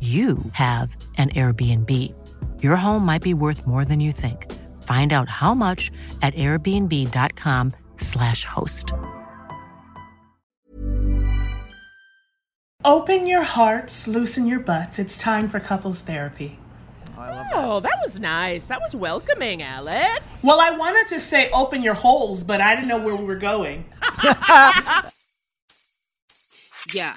you have an Airbnb. Your home might be worth more than you think. Find out how much at airbnb.com/slash host. Open your hearts, loosen your butts. It's time for couples therapy. Oh, that was nice. That was welcoming, Alex. Well, I wanted to say open your holes, but I didn't know where we were going. Yeah,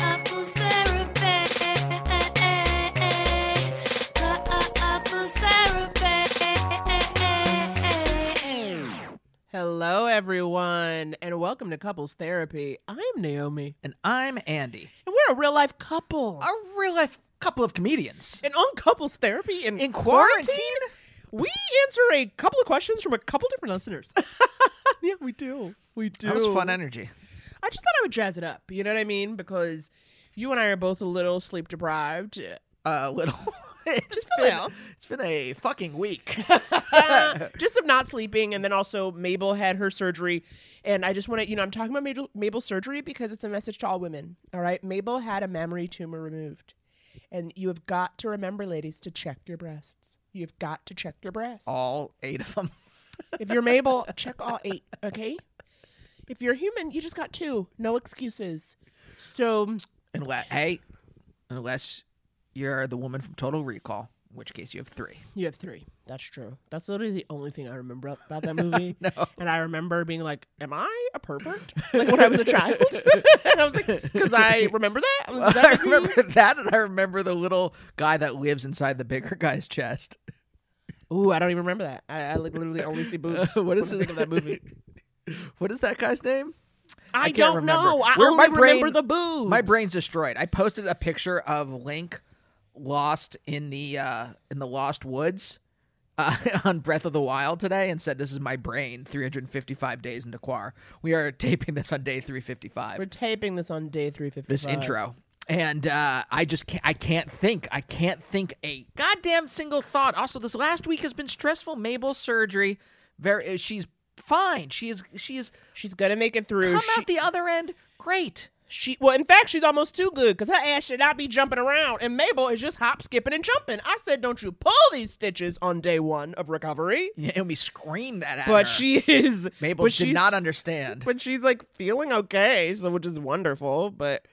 Hello, everyone, and welcome to Couples Therapy. I'm Naomi, And I'm Andy, and we're a real life couple. a real life couple of comedians. And on Couples Therapy in, In quarantine, quarantine? we answer a couple of questions from a couple different listeners. yeah, we do. We do. That was fun energy. I just thought I would jazz it up. You know what I mean? Because you and I are both a little sleep deprived. A little. it's Just been. It's been a fucking week. Uh, just of not sleeping and then also mabel had her surgery and i just want to you know i'm talking about mabel, mabel's surgery because it's a message to all women all right mabel had a mammary tumor removed and you have got to remember ladies to check your breasts you've got to check your breasts All eight of them. if you're mabel check all eight okay if you're human you just got two no excuses so Unless, hey, unless you're the woman from Total Recall, in which case you have three. You have three. That's true. That's literally the only thing I remember about that movie. No. And I remember being like, "Am I a pervert?" Like when I was a child. I was like, because I remember that. I was like, I "Does that make remember that, and I remember the little guy that lives inside the bigger guy's chest. Ooh, I don't even remember that. I, I like literally only see boobs. what is the I think of that movie? What is that guy's name? I, can't don't remember. know. I Where only my remember the boobs. My brain's destroyed. I posted a picture of Link lost in the uh, in the Lost Woods uh, on Breath of the Wild today, and said, "This is my brain. 355 days into Quar. We are taping this on day 355. We're taping this on day 355. this intro." And uh, I just can't, I can't think. I can't think a goddamn single thought. Also, this last week has been stressful. Mabel's surgery, very. She's fine. She is. She is She's gonna make it through. come She- out the other end. Great. She well, in fact, she's almost too good because her ass should not be jumping around, and Mabel is just hop, skipping, and jumping. I said, "Don't you pull these stitches on day one of recovery?" Yeah, and we scream that at But her. But she is Mabel but did not understand. But she's like feeling okay, so which is wonderful. But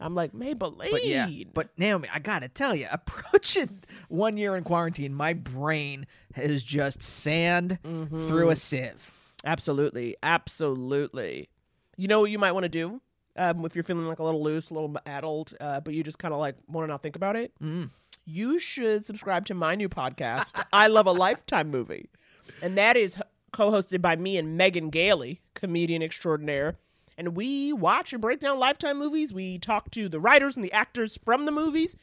I'm like Mabel, But yeah, but Naomi, I gotta tell you, approaching one year in quarantine, my brain is just sand Mm-hmm. through a sieve. absolutely, absolutely. You know what you might want to do um, if you're feeling like a little loose, a little addled, uh, but you just kind of like want to not think about it. Mm. You should subscribe to my new podcast, I Love a Lifetime Movie, and that is co-hosted by me and Megan Gailey, comedian extraordinaire. And we watch and break down Lifetime movies. We talk to the writers and the actors from the movies.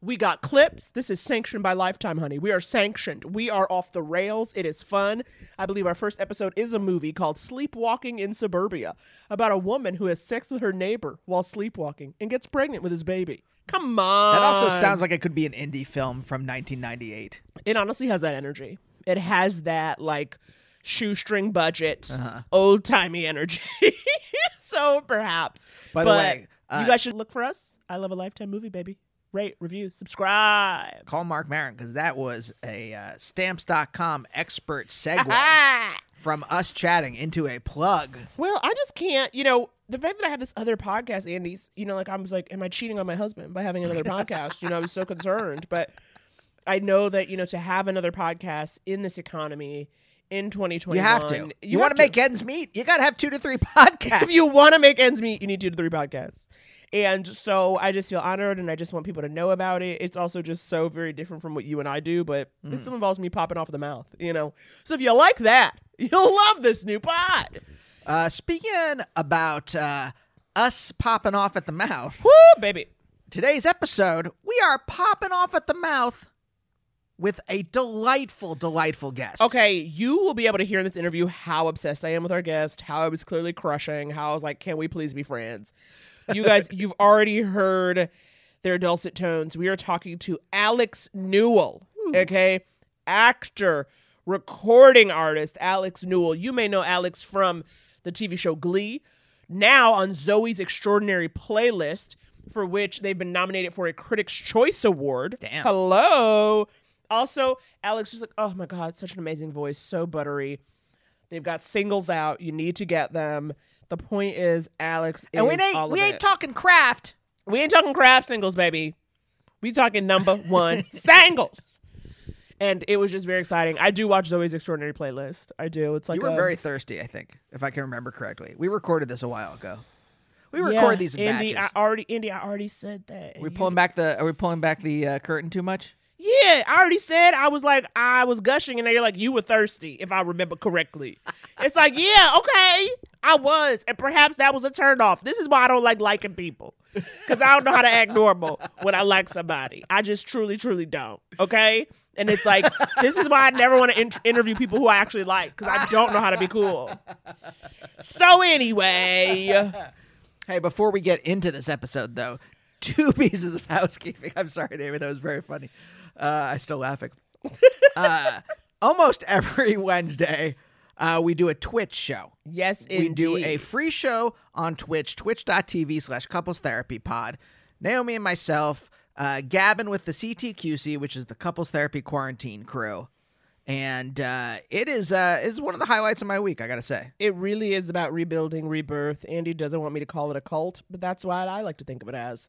We got clips. This is sanctioned by Lifetime, honey. We are sanctioned. We are off the rails. It is fun. I believe our first episode is a movie called Sleepwalking in Suburbia about a woman who has sex with her neighbor while sleepwalking and gets pregnant with his baby. Come on. That also sounds like it could be an indie film from 1998. it honestly has that energy. It has that like shoestring budget, Uh-huh. old timey energy. so perhaps. By the But way, uh, you guys should look for us. I love a lifetime movie, baby. Rate, review, subscribe. Call Marc Maron because that was a uh, stamps.com expert segue from us chatting into a plug. Well, I just can't, you know, the fact that I have this other podcast, Andy's, you know, like I was like, am I cheating on my husband by having another podcast? You know, I was so concerned. But I know that, you know, to have another podcast in this economy in 2021. You have to. You, have want to make ends meet? You got to have two to three podcasts. if you want to make ends meet, you need two to three podcasts. And so I just feel honored and I just want people to know about it. It's also just so very different from what you and I do, but Mm. it still involves me popping off of the mouth, you know? So if you like that, you'll love this new pod. Uh, speaking about uh, us popping off at the mouth, Woo, baby. today's episode, we are popping off at the mouth with a delightful, delightful guest. Okay, you will be able to hear in this interview how obsessed I am with our guest, how I was clearly crushing, how I was like, can we please be friends? You guys, you've already heard their dulcet tones. We are talking to Alex Newell, okay? Actor, recording artist, Alex Newell. You may know Alex from the TV show Glee, now on Zoey's Extraordinary Playlist, for which they've been nominated for a Critics' Choice Award. Damn. Hello. Also, Alex is like, oh my God, such an amazing voice, so buttery. They've got singles out. You need to get them. The point is, Alex is and we all ain't we ain't it. talking craft. we ain't talking crap singles, baby. We talking number one singles. And it was just very exciting. I do watch Zoey's Extraordinary Playlist. I do. It's like you were a- very thirsty, I think, if I can remember correctly. We recorded this a while ago. We Yeah, record these in Andy, batches. I already, Andy, I already said that. Are we And pulling back the? Are we pulling back the uh, curtain too much? Yeah, I already said I was like I was gushing, and then you're like you were thirsty, if I remember correctly. it's like yeah, okay, I was, and perhaps that was a turnoff. This is why I don't like liking people, because I don't know how to act normal when I like somebody. I just truly, truly don't. Okay, and it's like this is why I never want to in- interview people who I actually like, because I don't know how to be cool. So anyway, Hey, before we get into this episode, though, two pieces of housekeeping. I'm sorry, David. That was very funny. Uh, I'm still laughing. uh, almost every Wednesday, uh, we do a Twitch show. yes, We do a free show on Twitch, twitch.tv slash couples therapy pod. Naomi and myself, uh, Gavin with the CTQC, which is the couples therapy quarantine crew. And uh, it is uh, is one of the highlights of my week, I gotta say. It really is about rebuilding, rebirth. Andy doesn't want me to call it a cult, but that's what I like to think of it as.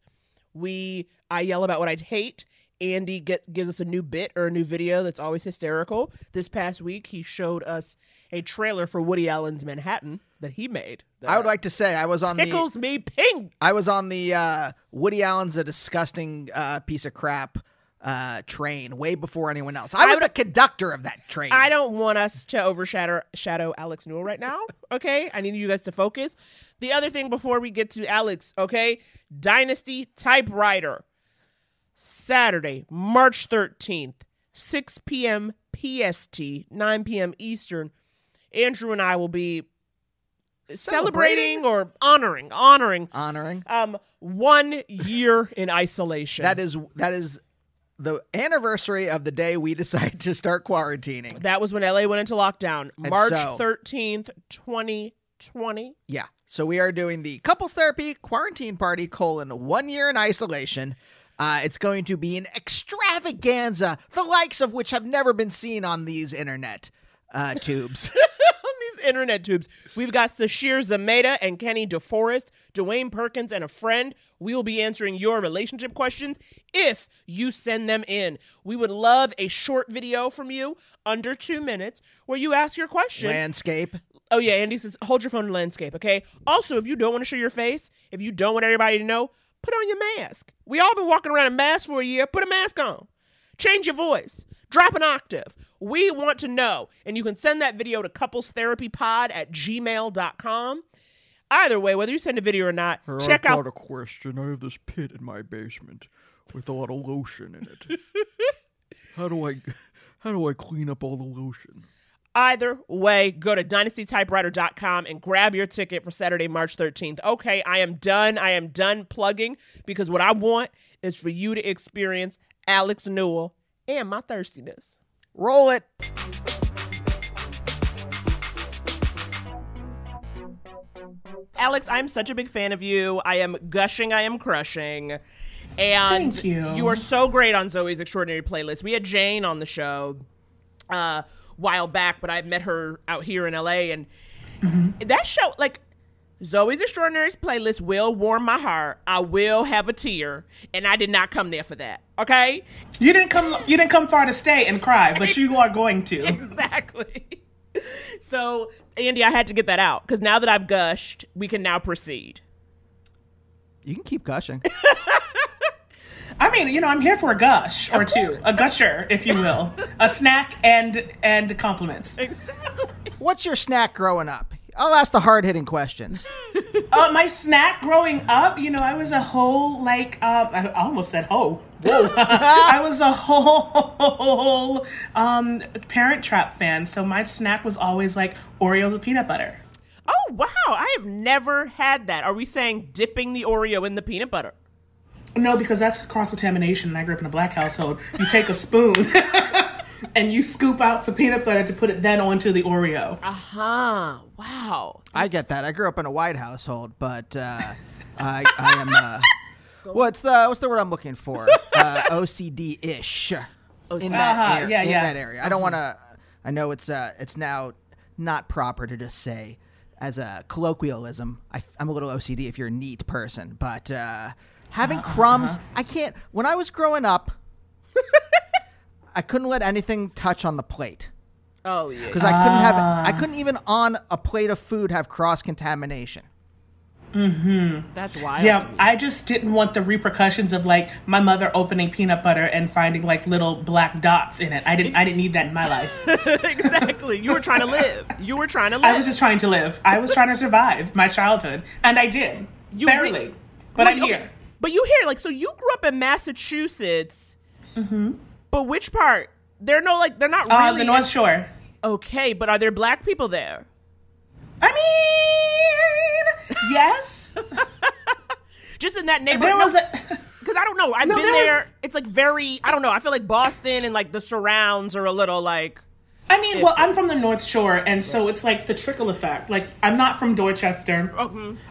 We, I yell about what I'd hate. Andy get, gives us a new bit or a new video that's always hysterical. This past week, he showed us a trailer for Woody Allen's Manhattan that he made. I would like to say I was on the me pink. I was on the uh, Woody Allen's a disgusting uh, piece of crap uh, train way before anyone else. I was the conductor of that train. I don't want us to overshadow shadow Alex Newell right now. Okay, I need you guys to focus. The other thing before we get to Alex, okay, Dynasty Typewriter, Saturday, March thirteenth, six p.m. PST, nine p.m. Eastern. Andrew and I will be celebrating, Celebrating? or honoring, honoring, honoring. um, one year in isolation. That is that is the anniversary of the day we decided to start quarantining. that was when LA went into lockdown, And March so- thirteenth, twenty twenty. Yeah. So we are doing the couples therapy quarantine party colon one year in isolation. Uh, it's going to be an extravaganza, the likes of which have never been seen on these internet uh, tubes. on these internet tubes. We've got Sasheer Zamata and Kenny DeForest, Dwayne Perkins, and a friend. We will be answering your relationship questions if you send them in. We would love a short video from you, under two minutes, where you ask your question. Landscape. Oh yeah, Andy says hold your phone in landscape, okay? Also, if you don't want to show your face, if you don't want everybody to know, put on your mask. We all been walking around in masks for a year. Put a mask on. Change your voice. Drop an octave. We want to know. And you can send that video to couplestherapypod at gmail.com. Either way, whether you send a video or not, check out a question. I have this pit in my basement. with a lot of lotion in it. how do I how do I clean up all the lotion? Either way, go to dynastytypewriter.com and grab your ticket for Saturday, March 13th. Okay, I am done. I am done plugging because what I want is for you to experience Alex Newell and my thirstiness. Roll it. Alex, I'm such a big fan of you. I am gushing, I am crushing. And Thank you. you are so great on Zoey's Extraordinary Playlist. We had Jane on the show uh, a while back, but I met her out here in LA. And that show, like, Zoey's Extraordinary Playlist will warm my heart. I will have a tear. And I did not come there for that. Okay? You didn't come. You didn't come far to stay and cry, but you are going to. Exactly. So, Andy, I had to get that out because now that I've gushed, we can now proceed. You can keep gushing. I mean, you know, I'm here for a gush or two, a gusher, if you will, a snack and and compliments. Exactly. What's your snack growing up? I'll ask the hard hitting questions. Uh, my snack growing up, you know, I was a whole like um, I almost said ho. Whoa. I was a whole um, Parent Trap fan, so my snack was always like Oreos with peanut butter. Oh, wow. I have never had that. Are we saying dipping the Oreo in the peanut butter? No, because that's cross contamination, and I grew up in a black household. You take a spoon and you scoop out some peanut butter to put it then onto the Oreo. Uh huh. Wow. I get that. I grew up in a white household, but uh, I, I am. Uh, what's the what's the word I'm looking for? Uh, OCD ish. In that, Uh-huh, area, yeah, in yeah. that area. I don't want to. I know it's uh, it's now not proper to just say as a colloquialism. I, I'm a little OCD if you're a neat person, but uh, having crumbs, I can't. When I was growing up, I couldn't let anything touch on the plate Oh, yeah. because I couldn't have I couldn't even on a plate of food have cross contamination. Mm hmm. That's wild. Yeah. I just didn't want the repercussions of like my mother opening peanut butter and finding like little black dots in it. I didn't. I didn't need that in my life. exactly. You were trying to live. You were trying to live. I was just trying to live. I was trying to survive my childhood, and I did. You barely, re- but Well, I'm okay, here. But you hear like, so you grew up in Massachusetts. Mm-hmm. But which part? They're no, like, they're not Uh, really. the North Shore. okay, but are there black people there? I mean, yes. Just in that neighborhood? there was No, a. Because I don't know. I've No, been there was- there. It's like very, I don't know. I feel like Boston and like the surrounds are a little like. I mean, well, I'm from the North Shore, and so it's like the trickle effect. Like, I'm not from Dorchester.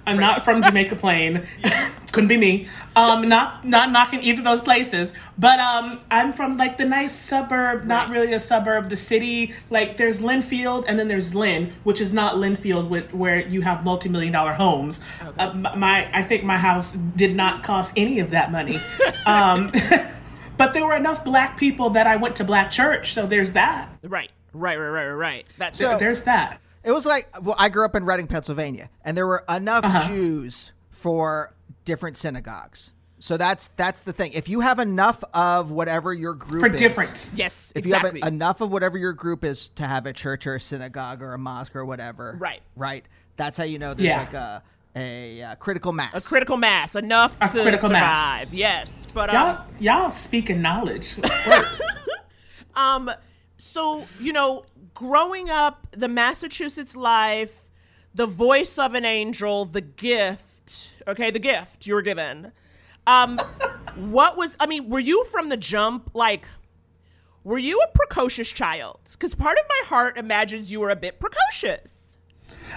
I'm not from Jamaica Plain. Couldn't be me. Um, not not knocking either of those places, but um, I'm from like the nice suburb, not really a suburb, the city. Like, there's Lynnfield, and then there's Lynn, which is not Lynnfield, with, where you have multi-million dollar homes. Uh, my, I think my house did not cost any of that money. um, but there were enough black people that I went to black church, so there's that. Right, right, right, right, right, right. That's So- There's that. It was like well, I grew up in Reading, Pennsylvania, and there were enough Jews for different synagogues. So that's that's the thing. If you have enough of whatever your group For is, difference. yes, if exactly. you have enough of whatever your group is to have a church or a synagogue or a mosque or whatever, Right. right, that's how you know there's Yeah. like a a, uh critical mass. a critical mass enough A to critical mass. survive. Yes, but Y'all, um, y'all speaking knowledge. Um, so you know, growing up, the Massachusetts life, the voice of an angel, the gift. Okay, the gift you were given. Um, what was? I mean, were you from the jump like? Were you a precocious child? Because part of my heart imagines you were a bit precocious.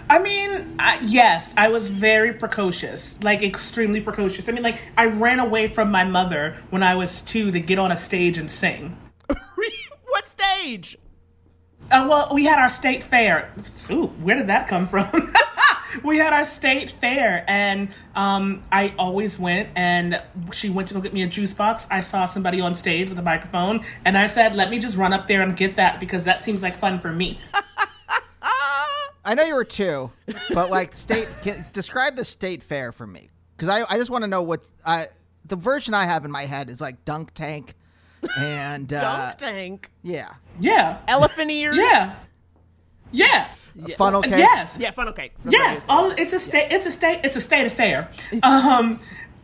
I mean, I, yes, I was very precocious, like extremely precocious. I mean, like I ran away from my mother when I was two to get on a stage and sing. What stage? Uh, well, we had our state fair. Ooh, where did that come from? we had our state fair, and um, I always went. And she went to go get me a juice box. I saw somebody on stage with a microphone, and I said, "Let me just run up there and get that because that seems like fun for me." I know you were two, but like state, can, describe the state fair for me because I, I just want to know what I the version I have in my head is like dunk tank and uh, Dunk tank, yeah, Yeah, elephant ears. yeah, yeah. funnel cake. Yes, yeah, funnel cake. Yes, all it's a state. It's a state. It's a state affair. Um,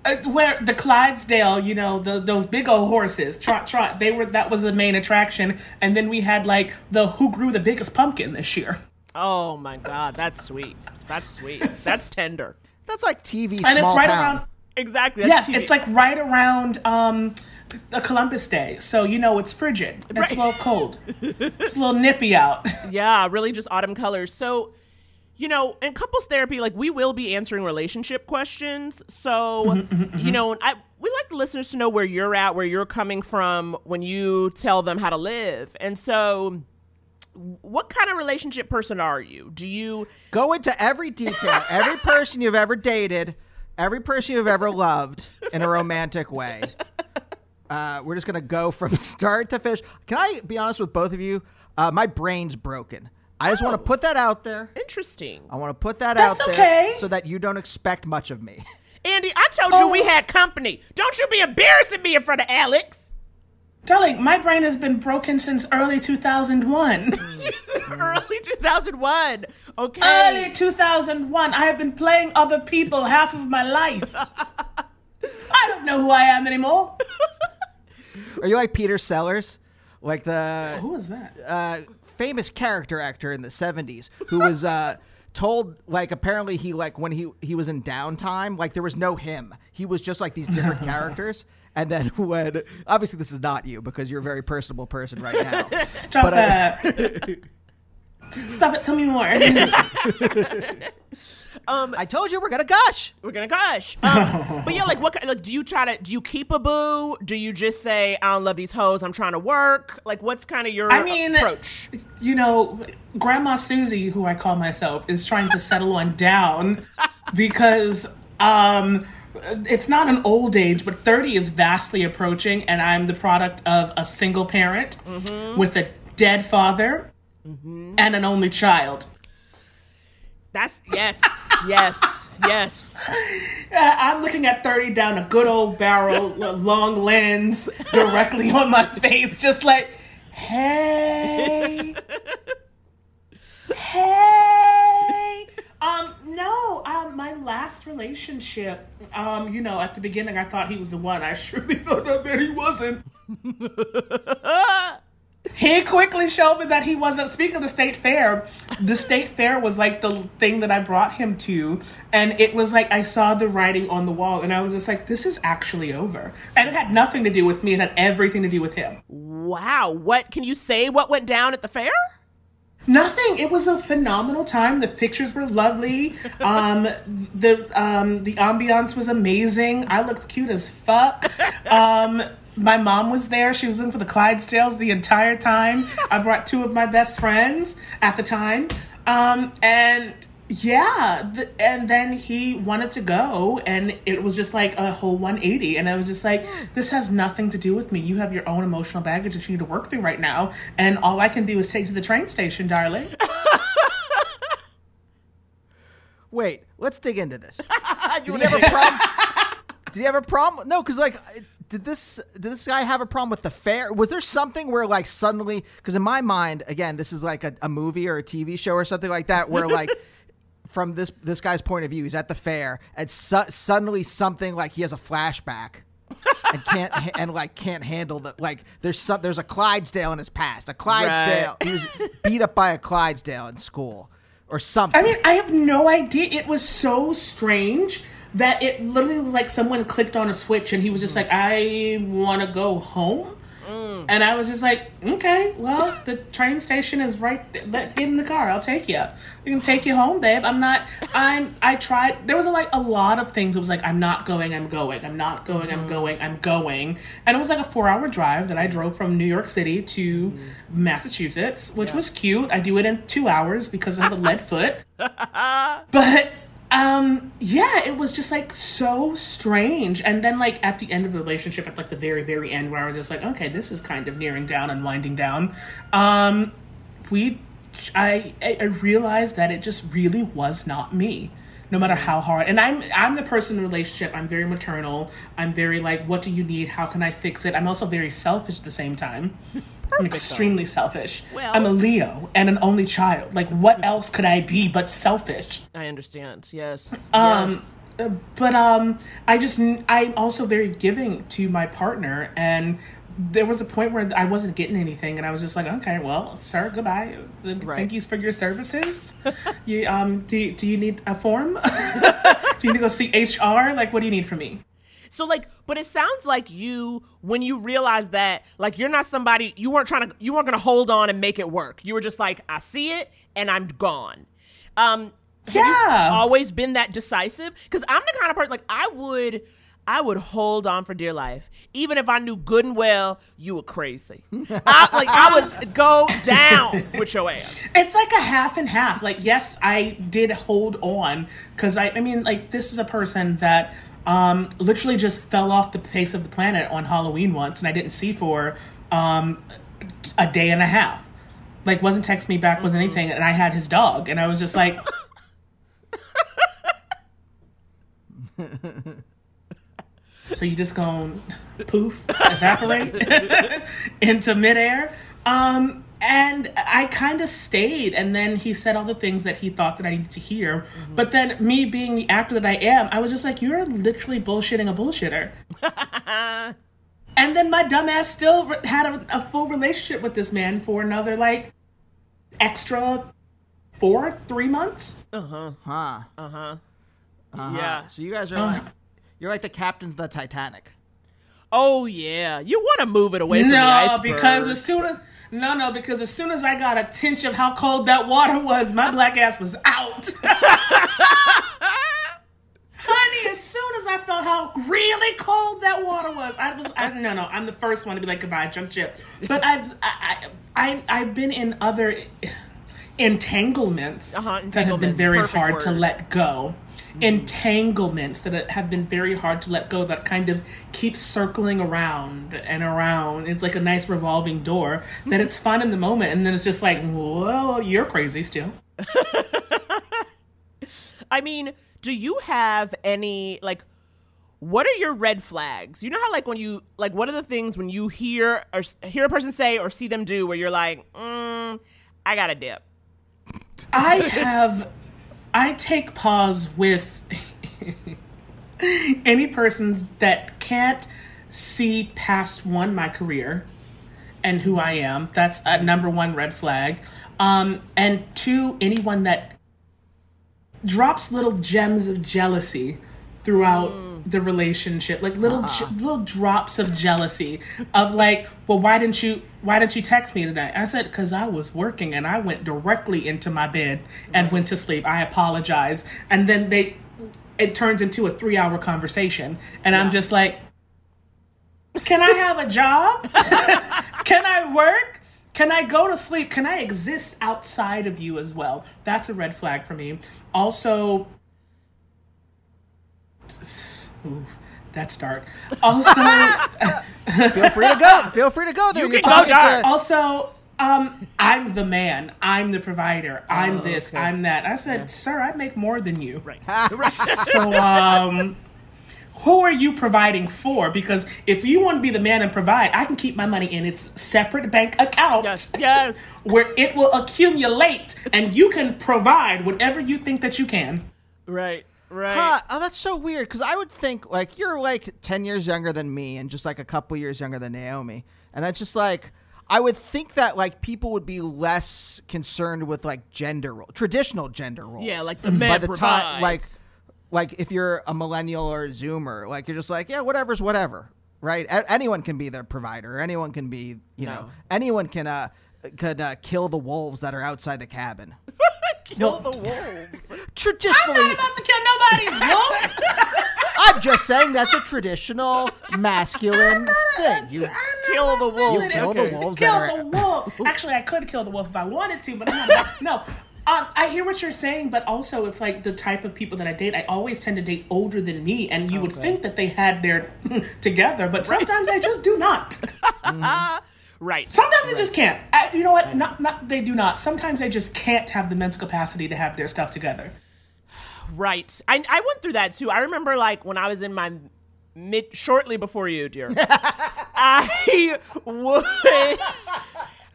uh, where the Clydesdale, you know, the, those big old horses, trot trot. They were that was the main attraction, and then we had like the who grew the biggest pumpkin this year, Oh my god, that's sweet. That's sweet. That's tender. That's like TV and small it's right town. around. Exactly. That's Yes, TV. it's like right around um, the Columbus Day, so you know it's frigid. It's a little cold. It's a little nippy out. Yeah, really just autumn colors. So, you know, in couples therapy, like we will be answering relationship questions. So, mm-hmm, mm-hmm, mm-hmm. you know, I we like the listeners to know where you're at, where you're coming from when you tell them how to live. And so, what kind of relationship person are you? Do you Go into every detail, every person you've ever dated, every person you've ever loved in a romantic way. Uh, we're just gonna go from start to finish. Can I be honest with both of you? Uh, my brain's broken. I just want to put that out there. interesting? I want to put that That's out there okay. so that you don't expect much of me. Andy, I told you we Oh. had company. Don't you be embarrassing me in front of Alex. Darling, my brain has been broken since early 2001. Early 2001. Okay. early 2001. I have been playing other people half of my life. I don't know who I am anymore. Are you like Peter Sellers, like the Who is that? uh, famous character actor in the 70s who was uh, told like apparently he like when he he was in downtime like there was no him he was just like these different characters and then when obviously this is not you because you're a very personable person right now Stop But, uh, it. Stop it. Tell me more. I told you we're gonna gush We're gonna gush. Um, but yeah, like what? Like, do you try to? Do you keep a boo? Do you just say, "I don't love these hoes. I'm trying to work"? Like, what's kind of your I mean, approach? you know, Grandma Susie, who I call myself, is trying to settle on down because um, it's not an old age, but 30 is vastly approaching, and I'm the product of a single parent with a dead father and an only child. That's yes, yes, yes. Uh, I'm looking at 30 down a good old barrel, long lens directly on my face, just like, hey, hey. Um, no, um, my last relationship, um, you know, at the beginning I thought he was the one. I surely thought out that he wasn't. He quickly showed me that he wasn't. Speaking of the state fair, the state fair was like the thing that I brought him to, and it was like I saw the writing on the wall, and I was just like, "This is actually over." And it had nothing to do with me; it had everything to do with him. Wow. What can you say? What went down at the fair? Nothing. It was a phenomenal time. The pictures were lovely. Um, the um, the ambiance was amazing. I looked cute as fuck. Um, my mom was there. She was in for the Clydesdales the entire time. I brought two of my best friends at the time. Um, and yeah, the, and then he wanted to go, and it was just like a whole 180. And I was just like, this has nothing to do with me. You have your own emotional baggage that you need to work through right now. And all I can do is take you to the train station, darling. wait let's dig into this did he have a problem did he have a problem no because like did this did this guy have a problem with the fair? Was there something where like suddenly because in my mind again this is like a, a movie or a tv show or something like that where like from this this guy's point of view he's at the fair and su- suddenly something like he has a flashback and can't and like can't handle the like there's some there's a Clydesdale in his past a Clydesdale. He was beat up by a Clydesdale in school or something. I mean, I have no idea. It was so strange that it literally was like someone clicked on a switch and he was just like, I want to go home. Mm. And I was just like, okay, well, the train station is right there. Get in the car. I'll take you. We can take you home, babe. I'm not, I'm, I tried. There was a, like a lot of things. It was like, I'm not going, I'm going. I'm not going, I'm mm-hmm. going, I'm going. And it was like a four hour drive that I drove from New York City to mm-hmm. Massachusetts, which was cute. I do it in two hours because I have a lead foot. But um yeah, it was just like so strange. And then like at the end of the relationship, at like the very, very end where I was just like, okay, this is kind of nearing down and winding down. Um we I I realized that it just really was not me. No matter how hard, and I'm I'm the person in relationship. I'm very maternal. I'm very like, what do you need? How can I fix it? I'm also very selfish at the same time. I'm extremely selfish. Well- I'm a Leo and an only child. Like, what else could I be but selfish? I understand. Yes. Um, yes. but um, I just I'm also very giving to my partner, and there was a point where I wasn't getting anything, and I was just like, okay, well, sir, goodbye. Uh, Thank you for your services. you um, do do you need a form? do you need to go see HR? Like, what do you need from me? So like, but it sounds like you when you realize that like you're not somebody you weren't trying to you weren't gonna hold on and make it work. You were just like, I see it and I'm gone. Um, have you Yeah. always been that decisive? Because I'm the kind of person like I would. I would hold on for dear life, even if I knew good and well you were crazy. I, like I would go down with your ass. It's like a half and half. Like, yes, I did hold on because I, I mean, like, this is a person that um, literally just fell off the face of the planet on Halloween once, and I didn't see for um, a day and a half. Like, wasn't text me back, wasn't anything, and I had his dog, and I was just like. So you just gonna poof, evaporate into midair. Um, and I kind of stayed, and then he said all the things that he thought that I needed to hear. But then, me being the actor that I am, I was just like, "You're literally bullshitting a bullshitter." and then my dumbass still had a, a full relationship with this man for another like extra four, three months. Uh huh. Huh. Uh huh. Uh-huh. Yeah. So you guys are like, you're like the captains of the Titanic. Oh yeah. You want to move it away from the No, iceberg. because as soon as no, no, because as soon as I got a tinge of how cold that water was, my black ass was out. Honey, as soon as I felt how really cold that water was, I was I, no, no. I'm the first one to be like goodbye, jump ship. But I've I, I, I've been in other entanglements Uh-huh, that have been very hard to let go. Entanglements that have been very hard to let go that kind of keep circling around and around. It's like a nice revolving door that it's fun in the moment and then it's just like, well, you're crazy still. I mean, do you have any like what are your red flags? You know how like when you like what are the things when you hear or hear a person say or see them do where you're like, mm, I got a dip. I have, I take pause with any persons that can't see past one, my career and who I am. That's a number one red flag. Um, and two, anyone that drops little gems of jealousy throughout the relationship like little uh-huh. je- little drops of jealousy of like well why didn't you why didn't you text me tonight i said because i was working and i went directly into my bed and went to sleep i apologize and then they it turns into a three hour conversation and i'm just like can i have a job can I work? Can I go to sleep? Can I exist outside of you as well? That's a red flag for me. Also, ooh, that's dark. Also, Feel free to go. Feel free to go there. You You're can go talking dark. to- also, um, I'm the man. I'm the provider. I'm this. I'm that. I said, sir, I make more than you. Right. So, um, who are you providing for? Because if you want to be the man and provide, I can keep my money in its separate bank account. yes. Yes. where it will accumulate and you can provide whatever you think that you can. Right. Right. Huh, oh, that's so weird. Because I would think like you're like ten years younger than me, and just like a couple years younger than Naomi, and it's just like I would think that like people would be less concerned with like gender role, traditional gender roles. Yeah, like the by man the time like like if you're a millennial or a Zoomer, like you're just like yeah, whatever's whatever, right? A- anyone can be the provider. Anyone can be you know anyone can uh could uh, kill the wolves that are outside the cabin. Kill the wolves. Traditionally, I'm not about to kill nobody's wolf. I'm just saying that's a traditional masculine thing. You Kill the wolves. you kill okay. the wolves kill are the wolf. Actually, I could kill the wolf if I wanted to, but I'm not. no. Um, I hear what you're saying, but also it's like the type of people that I date. I always tend to date older than me, and you would think that they had their together, but sometimes I just do not. Right. Sometimes they just can't. I, you know what? Not, not they do not. Sometimes they just can't have the mental capacity to have their stuff together. Right. I I went through that too. I remember like when I was in my mid shortly before you, dear. I would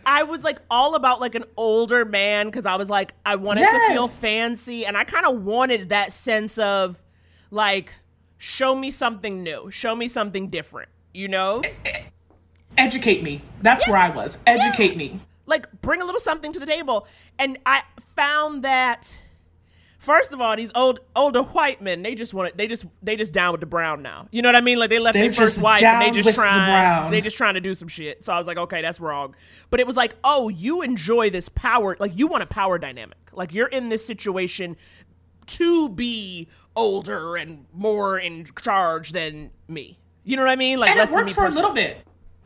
I was like all about like an older man because I was like I wanted to feel fancy and I kind of wanted that sense of Like, show me something new. Show me something different. You know? Eh, eh, Educate me. That's where I was. Educate me. like bring a little something to the table. And i found that first of all these old older white men they just want it they just they just down with the brown now. You know what i mean? Like they left their first wife and they just with the trying they just trying to do some shit. So i was like okay that's wrong. But it was like oh you enjoy this power like you want a power dynamic. Like you're in this situation to be older and more in charge than me. You know what i mean? Like and less it works for a little bit.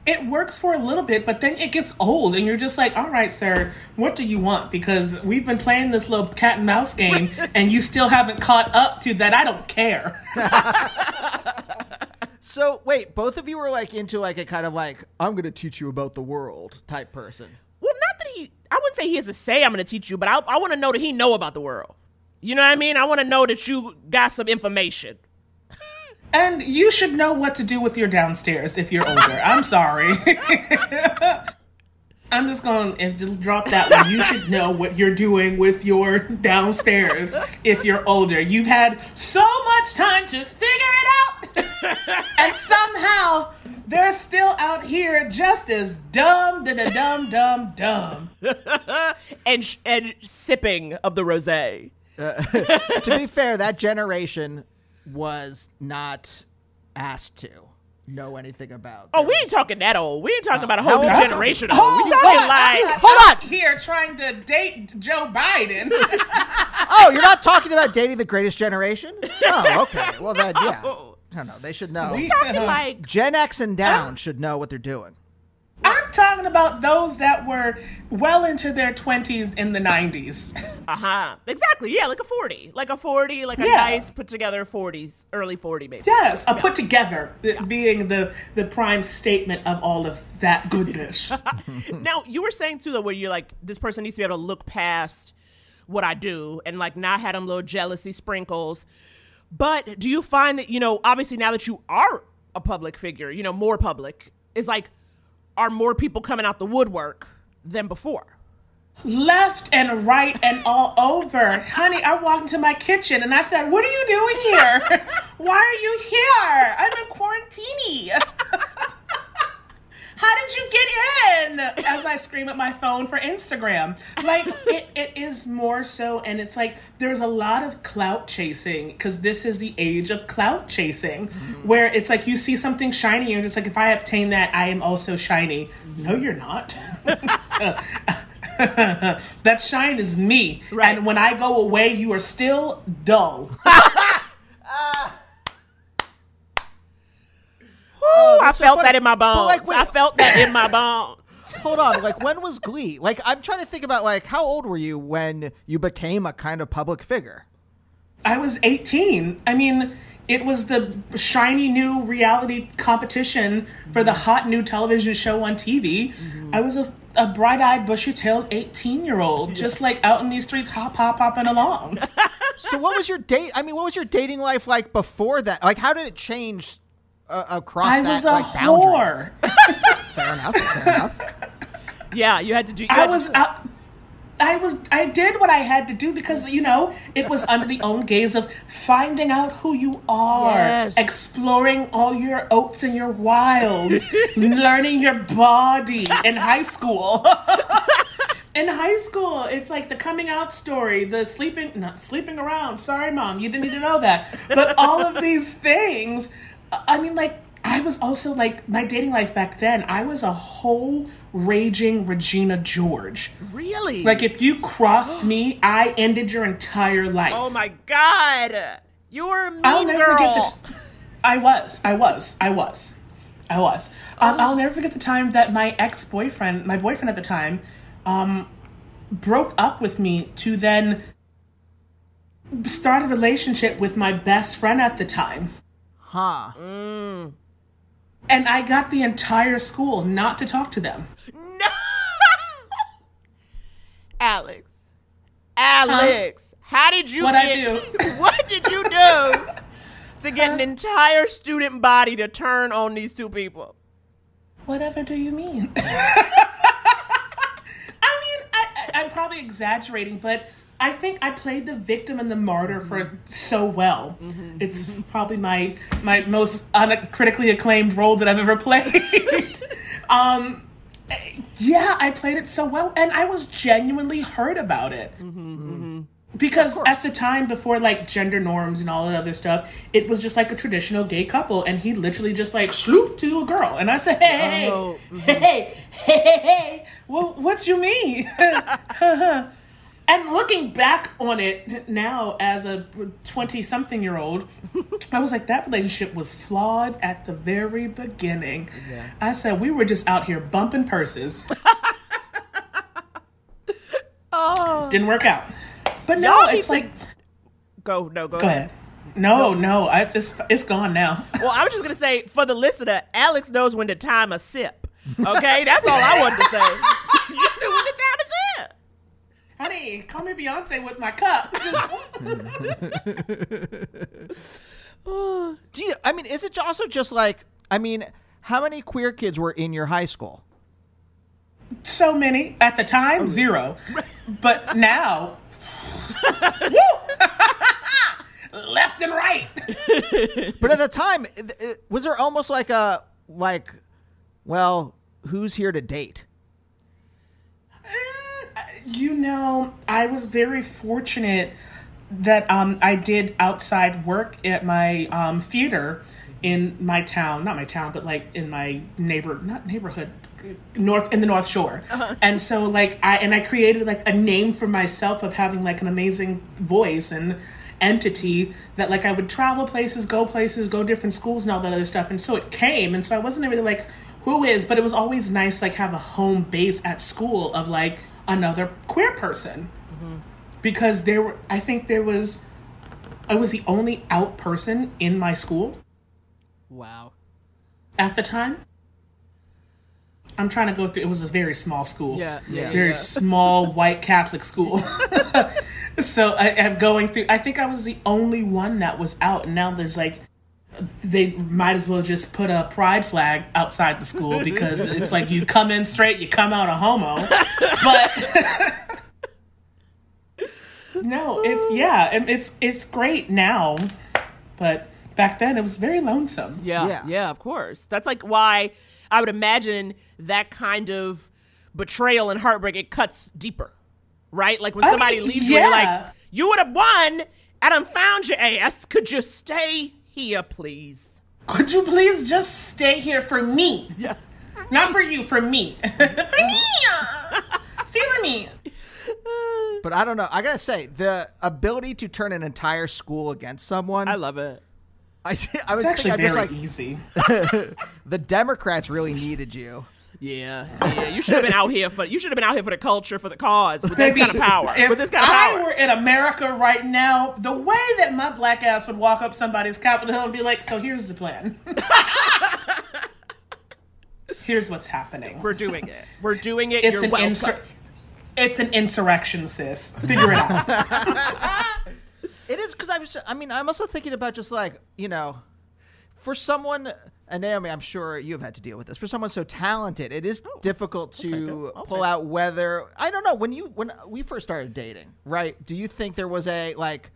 It works for a little bit, but then it gets old, and you're just like, all right, sir, what do you want? Because we've been playing this little cat and mouse game, and you still haven't caught up to that. I don't care. So wait, both of you were like into like a kind of like I'm gonna teach you about the world type person. Well, not that he. I wouldn't say he has to say I'm going to teach you, but I, I want to know that he know about the world. You know what I mean? I want to know that you got some information. And you should know what to do with your downstairs if you're older. I'm sorry. I'm just going to drop that one. You should know what you're doing with your downstairs if you're older. You've had so much time to figure it out. and somehow they're still out here just as dumb, da da dumb, dumb, dumb. and sh- and sipping of the rosé. Uh, to be fair, that generation was not asked to know anything about. Oh, we ain't talking that old. We ain't talking about a oh, whole how new generation old. Oh, we talking wait, like I'm hold on. Here trying to date Joe Biden. Oh, you're not talking about dating the greatest generation? Oh, okay. Well then, yeah. I don't know. They should know. We- talking like Gen X and down should know what they're doing. I'm talking about those that were well into their 20s in the 90s. uh huh exactly yeah like a forty like a forty like a Yeah. nice put together forties early forty maybe. Yes, a put together th- being the the prime statement of all of that goodness. Now you were saying too that where you're like this person needs to be able to look past what I do and like not have them little jealousy sprinkles. But do you find that you know obviously now that you are a public figure, you know more public is like are more people coming out the woodwork than before? Left and right and all over. Honey, I walked into my kitchen and I said, What are you doing here? Why are you here? I'm in quarantine. How did you get in? As I scream at my phone for Instagram. Like, it, it is more so, and it's like there's a lot of clout chasing because this is the age of clout chasing mm-hmm. where it's like you see something shiny, and you're just like, if I obtain that, I am also shiny. No, mm-hmm. you're not. that shine is me. Right. And when I go away, you are still dull. Ah. Ooh, I that's so felt that in my But, bones. like, wait- I felt that in my bones. Hold on. Like, when was Glee? Like, I'm trying to think about like how old were you when you became a kind of public figure? I was 18. I mean, it was the shiny new reality competition for the hot new television show on TV. Mm-hmm. I was a, a bright eyed, bushy tailed 18 year old, just like out in these streets, hop, hop, hopping along. So, what was your date? I mean, what was your dating life like before that? Like, how did it change uh, across I that was a like boundary? whore. Fair enough. Fair enough. Yeah, you had to do. You I had to was do- out. I was I did what I had to do because you know it was under the own gaze of finding out who you are, Yes. exploring all your oats and your wilds, learning your body in high school. in high school, it's like the coming out story, the sleeping not sleeping around. Sorry, mom, you didn't need to know that. But all of these things, I mean, like I was also like my dating life back then. I was a whole raging Regina George. really Like if you crossed me, I ended your entire life. Oh my god, you were a mean I'll never girl. forget the. T- I was, I was, I was, I was. Um, Oh. I'll never forget the time that my ex boyfriend, my boyfriend at the time, um, broke up with me to then start a relationship with my best friend at the time. Huh. Mm. And I got the entire school not to talk to them. no, Alex, Alex, how did you? What'd I do? what did you do to get an entire student body to turn on these two people? Whatever do you mean? I mean, I, I, I'm probably exaggerating, but I think I played the victim and the martyr for mm-hmm. so well. Mm-hmm. It's probably my my most uncritically acclaimed role that I've ever played. um, yeah, I played it so well, and I was genuinely hurt about it. Mm-hmm, because at the time, before like gender norms and all that other stuff, it was just like a traditional gay couple, and he literally just like slooped to a girl, and I said, "Hey, Oh, hey, hey, hey, hey, hey, well, what you mean?" and looking back on it now as a twenty-something-year-old, I was like, that relationship was flawed at the very beginning. I said we were just out here bumping purses. Oh, Didn't work out. But no, Y'all it's to- like go no go, Go ahead. No, no, I, it's it's gone now. Well, I was just gonna say for the listener, Alex knows when to time a sip. Okay, that's all I wanted to say. you knew when to time a sip. Honey, call me Beyonce with my cup. Just- Do you? I mean, is it also just like? I mean, how many queer kids were in your high school? so many at the time, oh, zero, but now, woo! left and right. But at the time, it- it- was there almost like a like, well, who's here to date? You know, I was very fortunate that um, I did outside work at my um, theater in my town, not my town, but like in my neighbor, not neighborhood, north in the North Shore. And so, like, I and I created like a name for myself of having like an amazing voice and entity that like I would travel places, go places, go different schools and all that other stuff. And so it came, and so I wasn't really like who is, but it was always nice like have a home base at school of like another queer person because there were I think there was I was the only out person in my school Wow. at the time. I'm trying to go through. It was a very small school. Yeah, yeah, very yeah. small white Catholic school. so I am going through. I think I was the only one that was out, and now there's like they might as well just put a pride flag outside the school because it's like you come in straight, you come out a homo. But no, it's yeah, and it's it's great now, but back then it was very lonesome. Yeah, Yeah. yeah, of course. That's like why I would imagine that kind of betrayal and heartbreak it cuts deeper, right? Like when I somebody mean, leaves you, you're like, you would have won. I found your ass. Could you stay here, please? Could you please just stay here for me? Yeah. Not for you, for me. for me. Stay for me. But I don't know. I gotta say, the ability to turn an entire school against someone. I love it. I, I was It's actually thinking, very just like, easy. the Democrats really needed you. Yeah, yeah. You should have been out here for. You should have been out here for the culture, for the cause, with this Baby, kind of power. If With this kind of I power. were in America right now, the way that my black ass would walk up somebody's Capitol Hill and be like, "So here's the plan. here's what's happening. We're doing it. We're doing it. It's You're an welcome. insur- It's an insurrection, sis. Figure it out. It is because I was. I mean, I'm also thinking about just like you know, for someone. And Naomi, I'm sure you've had to deal with this. For someone so talented, it is difficult to pull out whether I don't know when you when we first started dating, right? Do you think there was a like?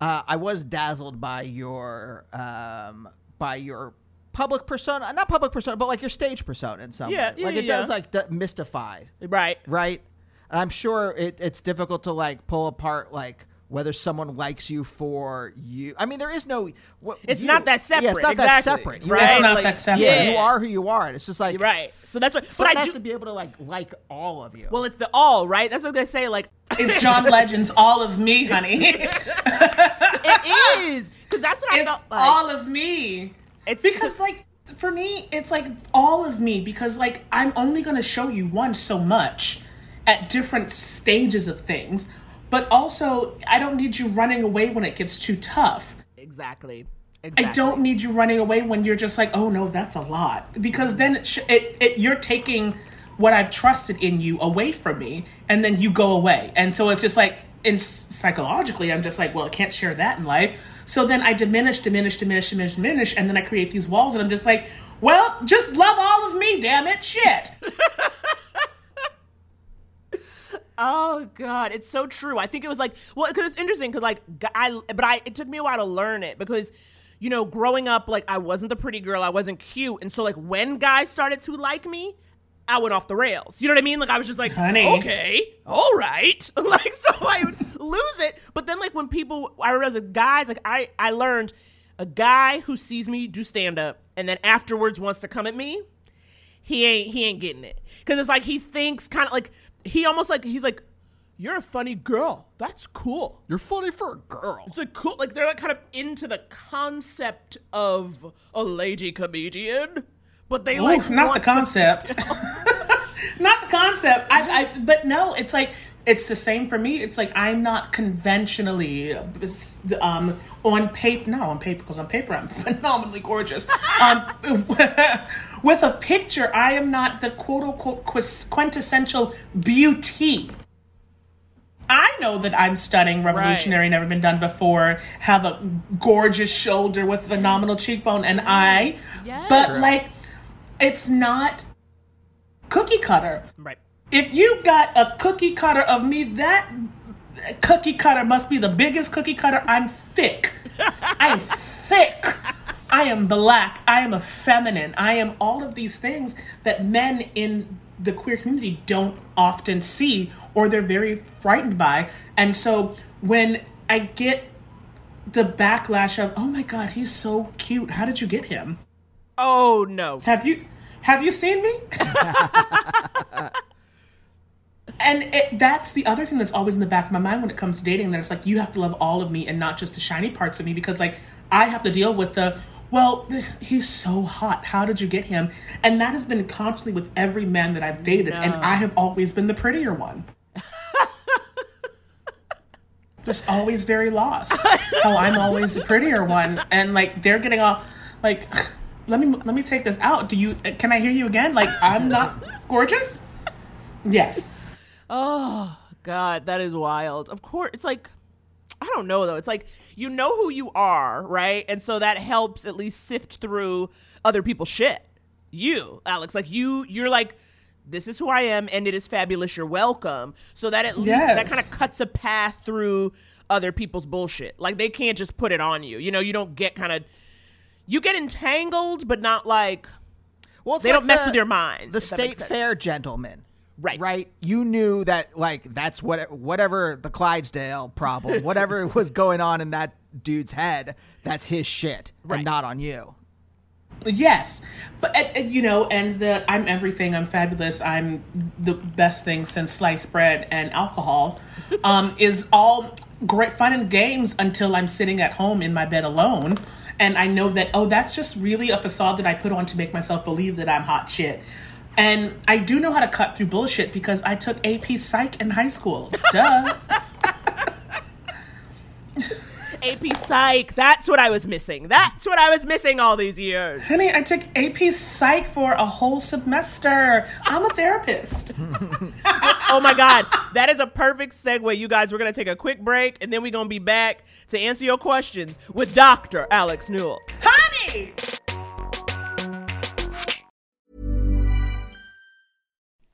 Uh, I was dazzled by your um, by your public persona, not public persona, but like your stage persona in some Yeah, way. yeah, like it yeah, does like d- mystify Right. right? And I'm sure it, it's difficult to like pull apart like whether someone likes you for you. I mean, there is no. What, It's you- not that separate. Yeah, it's not exactly. that separate. You right? It's not Like, that separate. Yeah, Yeah, you are who you are. And it's just like right. So that's what. But I has do. to be able to like like all of you. well, it's the all right. That's what they say. Like It's John Legend's "All of Me, honey." it is because that's what I it's felt like. all of me. It's because like for me it's like all of me because like i'm only going to show you one so much at different stages of things but also i don't need you running away when it gets too tough. Exactly. Exactly. i don't need you running away when you're just like oh no that's a lot. Because then it, sh- it, it you're taking what i've trusted in you away from me and then you go away. And so it's just like in psychologically i'm just like well i can't share that in life. So then i diminish diminish diminish diminish diminish and then i create these walls and i'm just like well just love all of me damn it shit Oh God, it's so true. I think it was like well, because it's interesting because like I, but I it took me a while to learn it because. You know, growing up, like I wasn't the pretty girl, I wasn't cute, and so like when guys started to like me, I went off the rails. You know what I mean? Like I was just like, Honey. okay, all right, like so I would lose it. But then like when people, I realized guys, like I I learned a guy who sees me do stand up and then afterwards wants to come at me, he ain't he ain't getting it because it's like he thinks kind of like he almost like he's like you're a funny girl that's cool You're funny for a girl. it's like cool like they're like kind of into the concept of a lady comedian but they like not the want some- concept. not the concept. I, I, but no, it's like it's the same for me. It's like I'm not conventionally um, on paper. No, on paper because on paper I'm phenomenally gorgeous. Um, with a picture, I am not the quote unquote quintessential beauty. I know that I'm stunning, revolutionary, never been done before, have a gorgeous shoulder with phenomenal cheekbone and eye. Yes. But like it's not cookie cutter. right If you got a cookie cutter of me, that cookie cutter must be the biggest cookie cutter. I'm thick. I'm thick. I am black. I am a feminine. I am all of these things that men in the queer community don't often see or they're very frightened by. And so when I get the backlash of, "Oh my god, he's so cute. How did you get him?" oh no Have you have you seen me? and it, that's the other thing that's always in the back of my mind when it comes to dating. That it's like you have to love all of me and not just the shiny parts of me because like I have to deal with the well, he's so hot. How did you get him? And that has been constantly with every man that I've dated, and I have always been the prettier one. Just always very lost. oh I'm always the prettier one, and like they're getting all like, let me let me take this out. Do you? Can I hear you again? Like I'm not gorgeous. Yes. Oh God, that is wild. Of course, it's like I don't know though. It's like you know who you are, right? And so that helps at least sift through other people's shit. You, Alex, like you, you're like, this is who I am, and it is fabulous. You're welcome. So that at least that kind of cuts a path through other people's bullshit. Like they can't just put it on you. You know, you don't get kind of you get entangled, but not like Well, they like don't mess with your mind. The if that makes state fair gentleman. Right. Right. You knew that like that's what whatever the Clydesdale problem, whatever was going on in that dude's head, that's his shit Right. and not on you. Yes, but you know, and the I'm everything. I'm fabulous. I'm the best thing since sliced bread and alcohol. Um, is all great fun and games until I'm sitting at home in my bed alone, and I know that oh, that's just really a facade that I put on to make myself believe that I'm hot shit. And I do know how to cut through bullshit because I took AP Psych in high school. Duh. AP Psych. That's what I was missing. That's what I was missing all these years. Honey, I took AP Psych for a whole semester. I'm a therapist. Oh my God. That is a perfect segue. You guys, we're going to take a quick break and then we're going to be back to answer your questions with Dr. Alex Newell. Honey!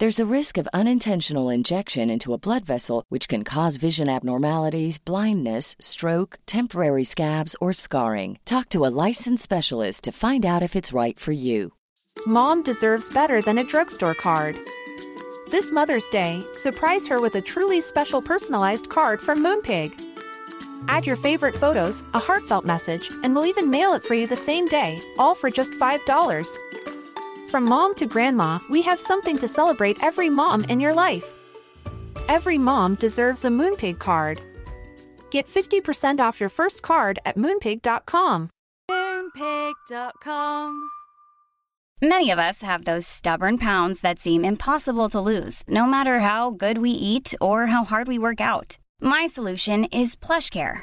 There's a risk of unintentional injection into a blood vessel, which can cause vision abnormalities, blindness, stroke, temporary scabs, or scarring. Talk to a licensed specialist to find out if it's right for you. Mom deserves better than a drugstore card. This Mother's Day, surprise her with a truly special personalized card from Moonpig. Add your favorite photos, a heartfelt message, and we'll even mail it for you the same day, all for just $5. From mom to grandma, we have something to celebrate every mom in your life. Every mom deserves a Moonpig card. Get 50% off your first card at moonpig.com. Moonpig.com. Many of us have those stubborn pounds that seem impossible to lose, no matter how good we eat or how hard we work out. My solution is PlushCare.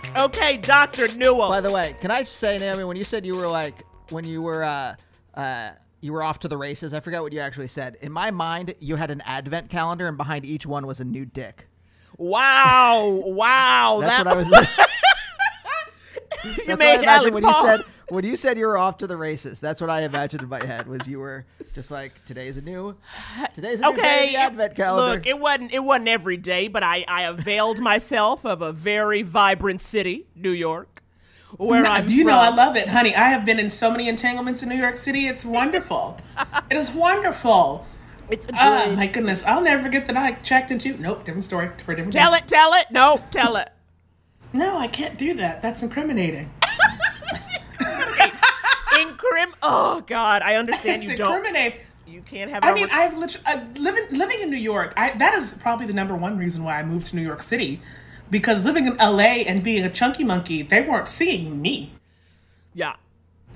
Okay, Dr. Newell. By the way, can I just say, Naomi, when you said you were like, when you were, uh, uh, you were off to the races, I forgot what you actually said. In my mind, you had an advent calendar, and behind each one was a new dick. Wow, wow. That's that what I was. you That's what I made imagined Alex when you said when you said you were off to the races. That's what I imagined in my head. Was you were just like today's a new, today's a new day okay, in the advent calendar. look, it wasn't it wasn't every day, but I I availed myself of a very vibrant city, New York, where No, I'm do you know I love it, honey? I have been in so many entanglements in New York City. It's wonderful. it is wonderful. It's a Oh good my goodness! I'll never forget that I checked into. Nope, different story for a different. Tell day. it, tell it. No, tell it. No, I can't do that. That's incriminating. Incrim. Oh God, I understand you don't. You can't have. I mean, I've literally uh, living living in New York. I, that is probably the number one reason why I moved to New York City, because living in LA and being a chunky monkey, they weren't seeing me. yeah.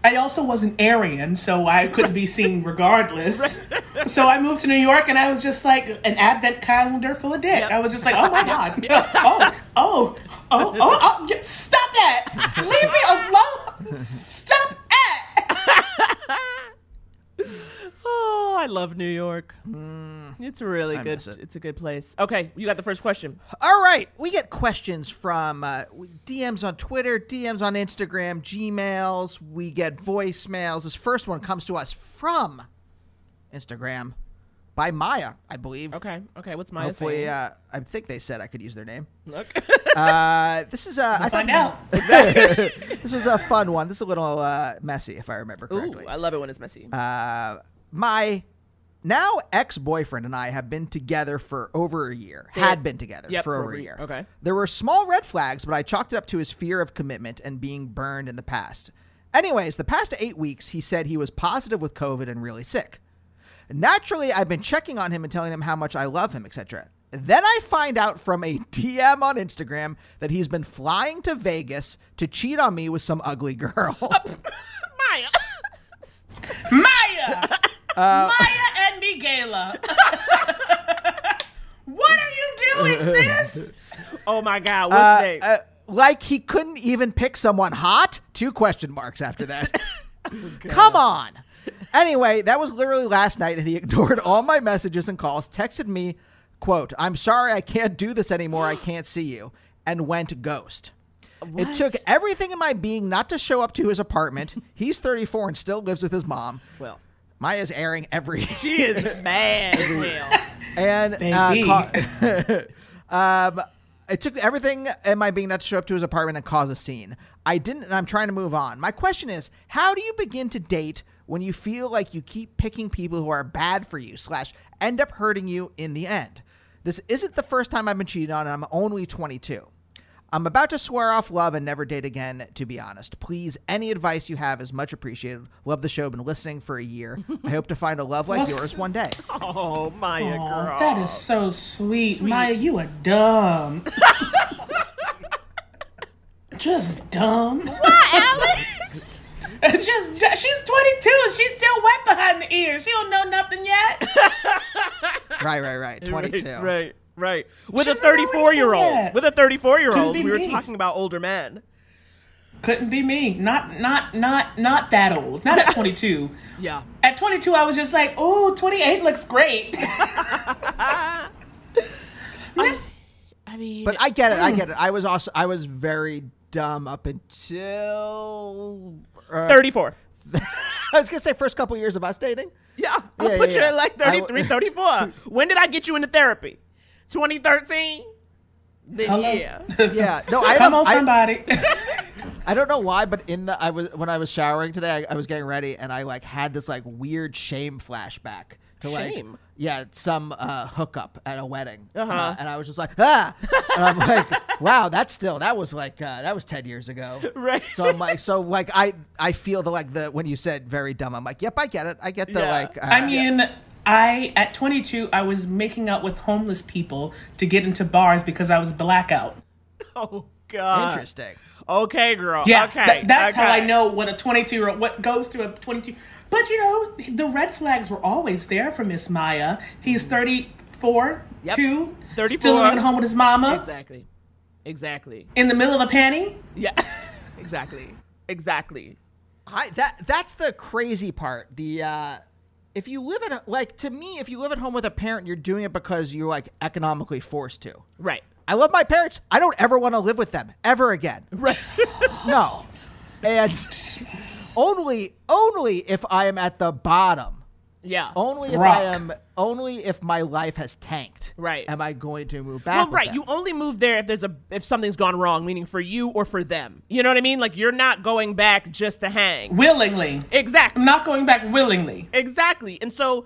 I also wasn't Aryan, so I couldn't be seen regardless. so I moved to New York, and I was just like an advent calendar full of dick. I was just like, oh my god, oh, oh, oh, oh, oh, oh stop that! Leave me alone! Stop it! Oh, I love New York. It's a really good. it. It's a good place. Okay, you got the first question. All right, we get questions from uh, DMs on Twitter, DMs on Instagram, Gmails. We get voicemails. This first one comes to us from Instagram by Maya, I believe. Okay, okay. What's my Hopefully, uh, I think they said I could use their name. Look. Uh, this is uh, I find thought this, was, this was a fun one. This is a little uh, messy, if I remember correctly. Ooh, correctly. I love it when it's messy. Uh, my now ex-boyfriend and I have been together for over a year. Had been together Yep, for over a year. Okay. There were small red flags, but I chalked it up to his fear of commitment and being burned in the past. Anyways, the past eight weeks, he said he was positive with COVID and really sick. Naturally, I've been checking on him and telling him how much I love him, etc. Then I find out from a DM on Instagram that he's been flying to Vegas to cheat on me with some ugly girl. Maya. Maya, Uh, Maya, and Miguela. what are you doing, sis? Oh my God. What's Uh, next? uh, like he couldn't even pick someone hot? Two question marks after that. Come on. Anyway, that was literally last night, and he ignored all my messages and calls, texted me, quote, I'm sorry I can't do this anymore. I can't see you, and went ghost. It took everything in my being not to show up to his apartment. He's 34 and still lives with his mom. well, Maya's airing every she is mad as hell. and uh, ca- um, it took everything in my being not to show up to his apartment and cause a scene. I didn't, and I'm trying to move on. My question is, how do you begin to date when you feel like you keep picking people who are bad for you slash end up hurting you in the end? This isn't the first time I've been cheated on, and I'm only 22. I'm about to swear off love and never date again, to be honest. Please, any advice you have is much appreciated. Love the show, been listening for a year. I hope to find a love like Well, yours one day. Oh, Maya, Aw, girl. that is so sweet. Maya, you are dumb. Just dumb. Why, Alex? Just she's 22. She's still wet behind the ears. She don't know nothing yet. Right, right, right. 22. Right, right, right. With a She's not ready 34 year for old. that. With a 34 year Couldn't old. be We were me. talking about older men. Couldn't be me. Not not not not that old. Not at 22. Yeah. At 22, I was just like, oh, 28 looks great. I mean, But I get it. I Hmm. get it. I was also I was very dumb up until uh, 34. I was gonna say first couple years of us dating. Yeah, I'll Yeah, put yeah, you yeah. at like I 33, w- 34. when did I get you into therapy? 2013? Then Hello? yeah. Yeah, no, I Come don't, on, somebody. I don't know why, but in the I was when I was showering today, I, I was getting ready, and I like had this like weird shame flashback to like Shame? yeah some uh, hookup at a wedding, Uh-huh. Uh, and I was just like ah, and I'm like wow, that's still that was like uh, that was ten years ago, Right. So I'm like so like I I feel the like the when you said very dumb, I'm like yep, I get it, I get the Yeah. like uh, I mean, I at 22, I was making out with homeless people to get into bars because I was blackout. Oh, God. interesting. Okay, girl. Yeah, Okay. th- that's how I know what a 22 year old what goes to a 22. But you know, the red flags were always there for Miss Maya. He's 34, Yep. 2, 34. still living at home with his mama Exactly. Exactly. in the middle of a panty. Yeah. exactly. Exactly. I that that's the crazy part. The uh if you live at like to me, if you live at home with a parent, you're doing it because you're like economically forced to. Right. I love my parents. I don't ever want to live with them ever again. Right. No. And only only if I am at the bottom. Yeah. Only if Rock. I am only if my life has tanked. Right. Am I going to move back? Well, right. them. You only move there if there's a if something's gone wrong, meaning for you or for them. You know what I mean? Like you're not going back just to hang. Willingly. Exactly. I'm not going back willingly. Exactly. And so,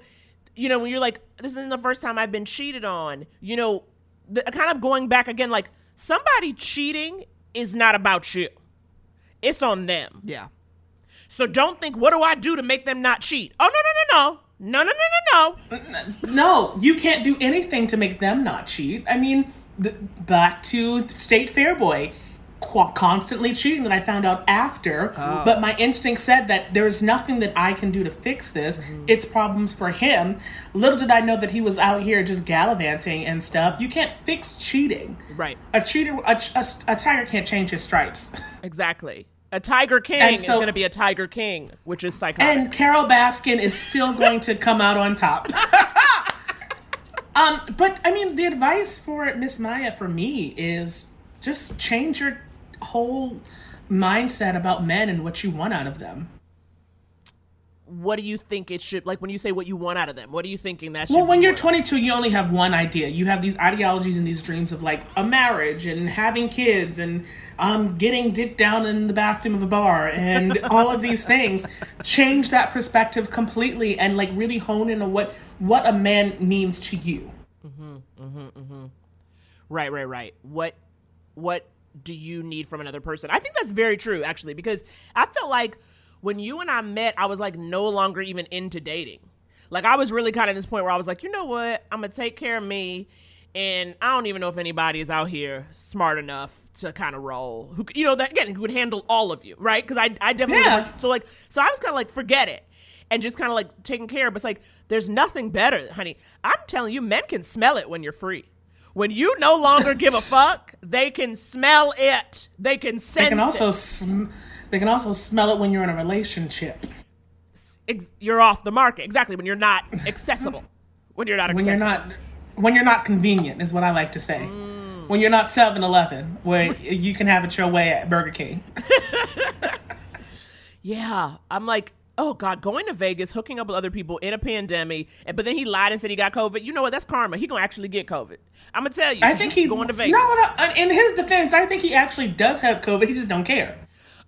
you know, when you're like, this isn't the first time I've been cheated on, you know, the, kind of going back again, like somebody cheating is not about you. It's on them. Yeah. So don't think, what do I do to make them not cheat? Oh, no, no, no, no. No, no, no, no, no. No, you can't do anything to make them not cheat. I mean, th- back to State Fair Boy. Qu- constantly cheating that I found out after, oh. but my instinct said that there's nothing that I can do to fix this. Mm-hmm. It's problems for him. Little did I know that he was out here just gallivanting and stuff. You can't fix cheating. Right. A cheater, a, a, a tiger can't change his stripes. Exactly. A Tiger King And is so- going to be a Tiger King, which is psychotic. And Carole Baskin is still going to come out on top. um, but I mean, the advice for Miss Maya for me is just change your whole mindset about men and what you want out of them. What do you think it should, like when you say what you want out of them, what are you thinking that should Well, when you're worth? 22, you only have one idea. You have these ideologies and these dreams of like a marriage and having kids and um, getting dick down in the bathroom of a bar and all of these things. Change that perspective completely and like really hone in on what what a man means to you. Hmm. Hmm. Hmm. Right, right, right. What what do you need from another person? I think that's very true actually because I felt like when you and I met, I was like no longer even into dating. Like I was really kind of this point where I was like, "You know what? I'm going to take care of me." And I don't even know if anybody is out here smart enough to kind of roll. Who, you know, that again, who would handle all of you, right? Because I, I definitely. Yeah. So like, so I was kind of like, forget it, and just kind of like taking care. But it's like, there's nothing better, honey. I'm telling you, men can smell it when you're free. When you no longer give a fuck, they can smell it. They can sense They can also it. sm- they can also smell it when you're in a relationship. You're off the market. Exactly when you're not accessible. when you're not accessible. When you're not when you're not convenient is what I like to say. Mm. When you're not 7-Eleven where you can have it your way at Burger King. Yeah, I'm like, oh god, going to Vegas, hooking up with other people in a pandemic, but then he lied and said he got COVID. You know what? That's karma. He gonna actually get COVID. I'm gonna tell you. I think he going to Vegas. No, no. In his defense, I think he actually does have COVID. He just don't care.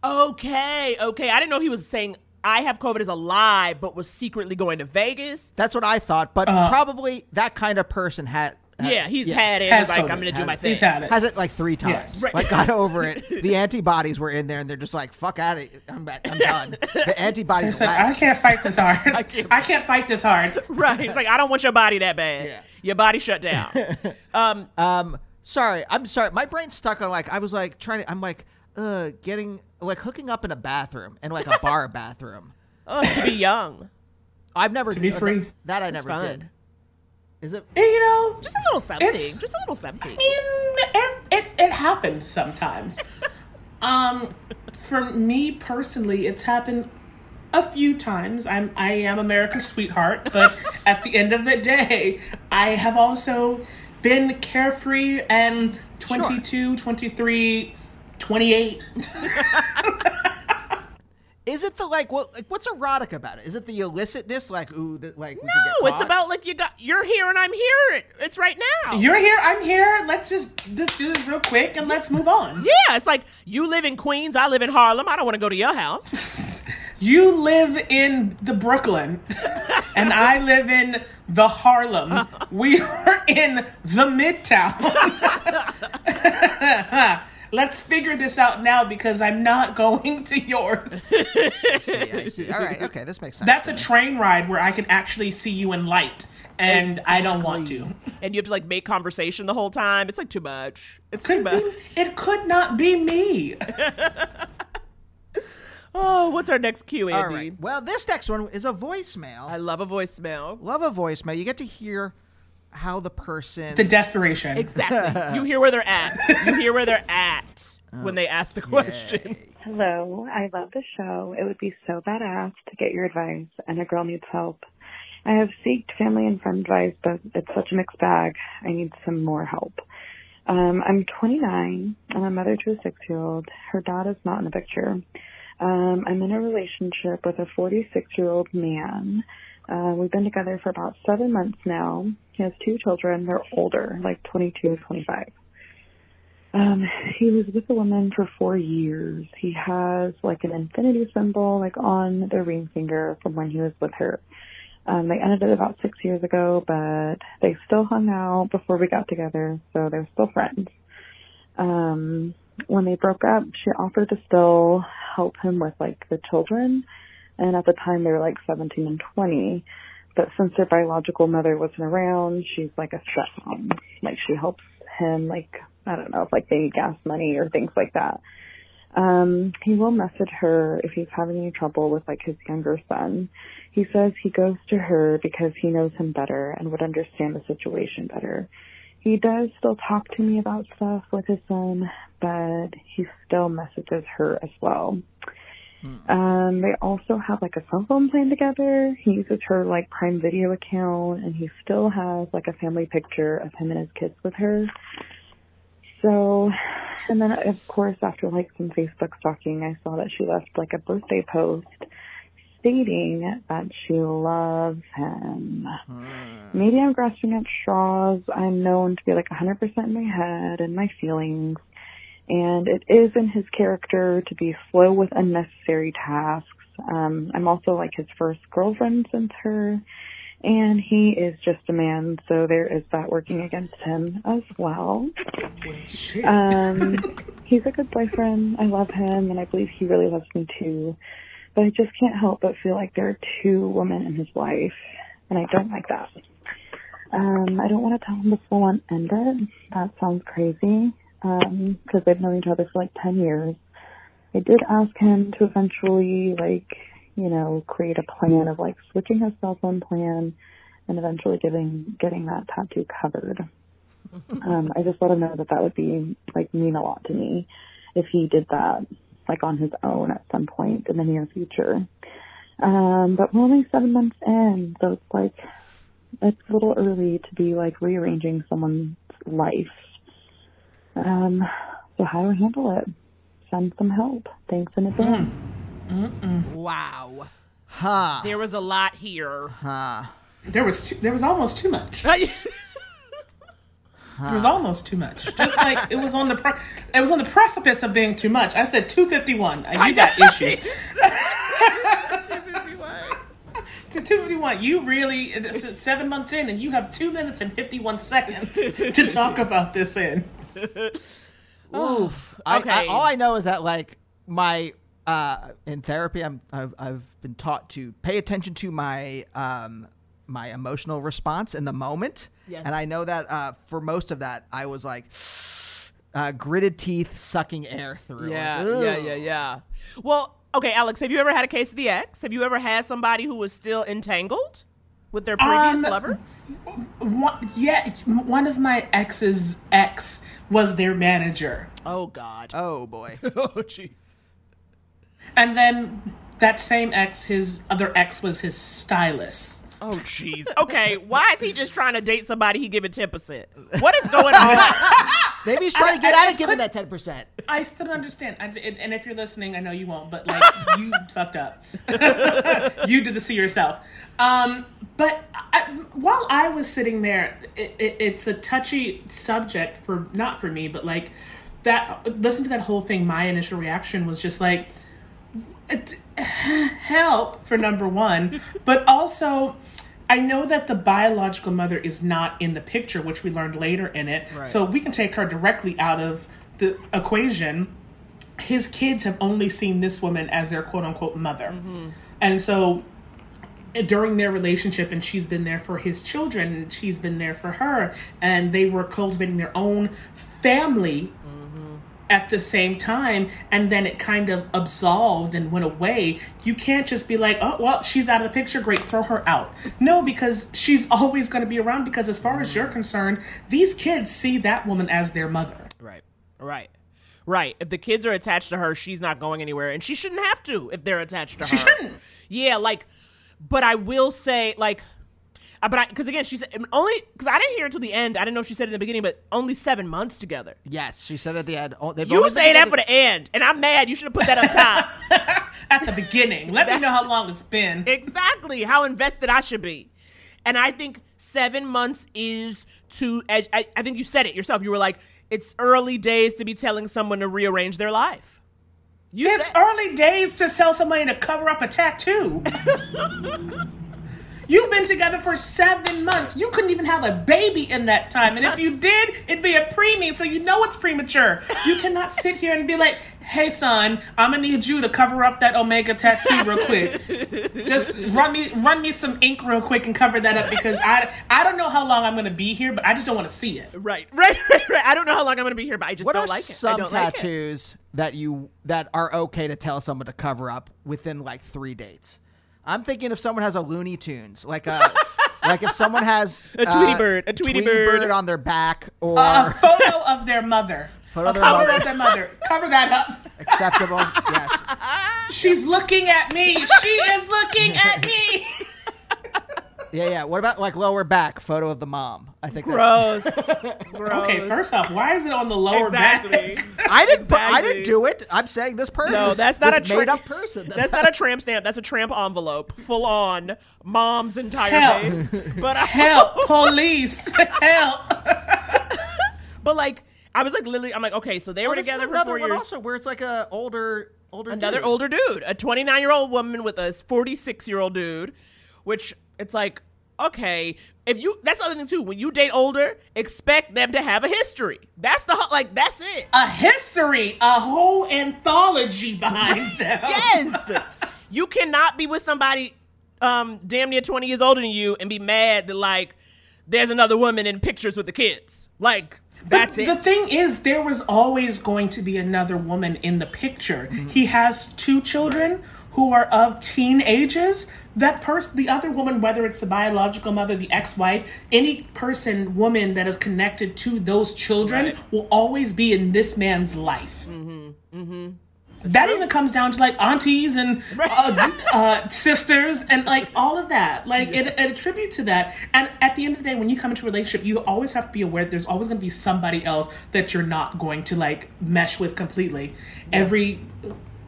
Okay, okay. I didn't know he was saying I have COVID as a lie, but was secretly going to Vegas. That's what I thought, but Uh, probably that kind of person had Yeah, he's Yeah. had it. Has like, COVID. I'm gonna do Has- my thing. He's had it. Has it like three times. Yes. Right. Like got over it. The antibodies were in there, and they're just like, "Fuck out of it. I'm, back. I'm done." The antibodies. Like, I can't fight this hard. I can't- can't, fight this hard. Right. It's like I don't want your body that bad. Yeah. Your body shut down. um, Um, sorry, I'm sorry. My brain's stuck on like I was like trying to. I'm like, uh, getting like hooking up in a bathroom and like a bar bathroom. oh, to be young. I've never To be free. That, that I never fun. did. Is it? You know, Just a little something. Just a little something. I mean, it, it, it happens sometimes. um, for me personally, it's happened a few times. I'm I am America's sweetheart, but at the end of the day, I have also been carefree and 22, 23, 28. Is it the like what? Like, what's erotic about it? Is it the illicitness? Like, ooh, the, like we could No, get it's about like you got you're here and I'm here. It's right now. You're here, I'm here. Let's just just do this real quick and let's move on. yeah, it's like you live in Queens, I live in Harlem. I don't want to go to your house. You live in the Brooklyn, and I live in the Harlem. We are in the Midtown. Let's figure this out now because I'm not going to yours. I see, I see. All right, okay, this makes sense. That's a train ride where I can actually see you in light, and I don't want to. and you have to like make conversation the whole time. It's like too much. It's too much. be, it could not be me. Oh, what's our next cue, Andy? All right. Well, this next one is a voicemail. I love a voicemail. love a voicemail. You get to hear how the person. The desperation. Exactly. you hear where they're at. You hear where they're at when they ask the question. Hello, I love the show. It would be so badass to get your advice, and a girl needs help. I have seeked family and friend advice, but it's such a mixed bag. I need some more help. Um, I'm 29. I'm a mother to a six-year-old. Her dad is not in the picture. Um, I'm in a relationship with a 46-year-old man. Uh, we've been together for about seven months now. He has two children. They're older, like 22, and 25. Um, he was with a woman for four years. He has like an infinity symbol like on their ring finger from when he was with her. Um, they ended it about six years ago, but they still hung out before we got together, so they're still friends. Um, when they broke up, she offered to still help him with like the children, and at the time they were like 17 and 20. But since their biological mother wasn't around, she's like a stepmom. Like she helps him, like I don't know, if like they need gas money or things like that. Um, he will message her if he's having any trouble with like his younger son. He says he goes to her because he knows him better and would understand the situation better. He does still talk to me about stuff with his son, but he still messages her as well. Um, they also have like a cell phone plan together. He uses her like Prime Video account, and he still has like a family picture of him and his kids with her. So, and then of course after like some Facebook stalking, I saw that she left like a birthday post stating that she loves him. Maybe I'm grasping at straws. I'm known to be like 100% in my head and my feelings. And it is in his character to be slow with unnecessary tasks. Um, I'm also like his first girlfriend since her. And he is just a man, so there is that working against him as well. Um, he's a good boyfriend. I love him, and I believe he really loves me too. But I just can't help but feel like there are two women in his life, and I don't like that. Um, I don't want to tell him to full on end it. That sounds crazy, because they've known each other for like 10 years. I did ask him to eventually, like, you know, create a plan of like switching his cell phone plan and eventually getting getting that tattoo covered. Um, I just let him know that that would be like mean a lot to me if he did that like on his own at some point in the near future. Um, but we're only seven months in, so it's like it's a little early to be like rearranging someone's life. Um, so how do I handle it? Send some help. Thanks in advance. Wow. Huh. There was a lot here. Huh. There was too, there was almost too much. There was almost too much. Just like it was on the pre- it was on the precipice of being too much. I said 251. and You got issues. to 251. You really it's it's seven months in, and you have two minutes and 51 seconds to talk about this in. Oof. I- I, Okay. all I know is that like my uh, in therapy, I'm I've, I've been taught to pay attention to my um, my emotional response in the moment, Yes. and I know that uh, for most of that, I was like uh, gritted teeth, sucking air through. Yeah, Like, yeah, yeah, yeah. Well, okay, Alex, have you ever had a case of the ex? Have you ever had somebody who was still entangled with their previous Um, lover? One, yeah, one of my ex's ex was their manager. Oh God. Oh boy. oh jeez. And then that same ex, his other ex was his stylist. Oh jeez. Okay, why is he just trying to date somebody he giving ten percent? What is going on? Maybe he's trying to get I- out I of giving that ten percent. I still don't understand. I, and, and if you're listening, I know you won't, but like you fucked up. you did this to yourself. Um, but I, while I was sitting there, it, it, it's a touchy subject for not for me, but like that. Listen to that whole thing. My initial reaction was just like, it- help for number one, but also. I know that the biological mother is not in the picture, which we learned later in it. Right. So we can take her directly out of the equation. His kids have only seen this woman as their quote unquote mother. Mm-hmm. And so during their relationship, and she's been there for his children, and she's been there for her, and they were cultivating their own family mm-hmm. at the same time and then it kind of absolved and went away you can't just be like oh well she's out of the picture great throw her out no because she's always going to be around because as far as you're mm-hmm. concerned these kids see that woman as their mother right. Right. Right. If the kids are attached to her, she's not going anywhere, and she shouldn't have to if they're attached to her. She shouldn't. Yeah, like, but I will say, like, uh, but I because again, she said only because I didn't hear it till the end. I didn't know if she said it in the beginning, but only seven months together. Yes, she said at the end. Oh, You say that for the end, and I'm mad. You should have put that up top. at the beginning let me know how long it's been exactly how invested I should be. And I think seven months is too. I, I I think you said it yourself. You were like, it's early days to be telling someone to rearrange their life. You it's said, early days to sell somebody to cover up a tattoo You've been together for seven months. You couldn't even have a baby in that time. And if you did, it'd be a preemie, so you know it's premature. You cannot sit here and be like, hey, son, I'm going to need you to cover up that Omega tattoo real quick. Just run me run me some ink real quick and cover that up because I, I don't know how long I'm going to be here, but I just don't want to see it. right, right, right, right. I don't know how long I'm going to be here, but I just What don't are like it. I some don't like it. tattoos that you that are okay to tell someone to cover up within like three dates? I'm thinking if someone has a Looney Tunes, like a like if someone has A Tweety uh, bird, a Tweety bird. on their back or A photo of their mother. Photo of their cover mother. of their mother. Cover that up. acceptable. yes. She's looking at me. She is looking at me. Yeah, yeah. What about like lower back photo of the mom? I think Gross. that's Gross. Okay, first off, why is it on the lower Exactly. back? I didn't put, I didn't do it. I'm saying this person. No, that's not this a made tra- up person. That's not a tramp stamp. That's a tramp envelope, full on mom's entire Help. face. But I, Help, police, help. But like, I was like, literally, I'm like, okay, so they Oh, were together for another four one years. also where it's like a older older Another dude. older dude, a 29 year old woman with a 46 year old dude, which it's like, okay, if you, that's the other thing too. When you date older, expect them to have a history. That's the, like, that's it. A history, a whole anthology behind them. Yes. you cannot be with somebody um damn near 20 years older than you and be mad that like there's another woman in pictures with the kids. Like that's the, it. The thing is, there was always going to be another woman in the picture. Mm-hmm. He has two children who are of teen ages. That person, the other woman, whether it's the biological mother, the ex-wife, any person, woman that is connected to those children Right. will always be in this man's life. mm-hmm. Mm-hmm. That even comes down to like aunties and uh, uh, sisters and like all of that. Like it, it attributes to that. And at the end of the day, when you come into a relationship, you always have to be aware there's always going to be somebody else that you're not going to like mesh with completely. Every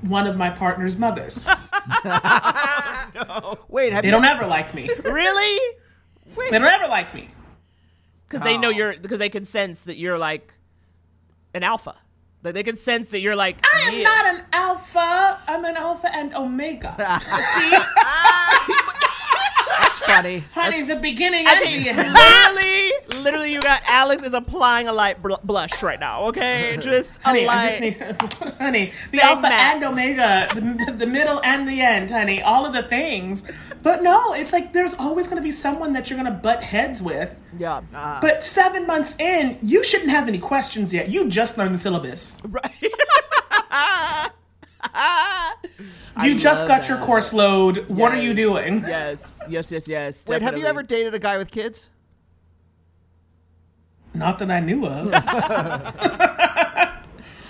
one of my partner's mothers, no. Wait, have they you don't ever like me. really? They don't ever like me. Because they know Oh. you're because they can sense that you're like an alpha. Like they can sense that you're like I am yeah. not an alpha. I'm an alpha and omega. funny. Honey, the beginning I and mean, the end. literally, literally, you got Alex is applying a light bl- blush right now. Okay, just a Honey, light. I just need, honey, Stay the alpha matte. and omega, the, the middle and the end, honey, all of the things. But no, it's like there's always going to be someone that you're going to butt heads with. yeah, uh-huh. But seven months in, you shouldn't have any questions yet. You just learned the syllabus. You just love got your course load. What are you doing? yes, yes, yes, yes. Wait, have you ever dated a guy with kids? Not that I knew of.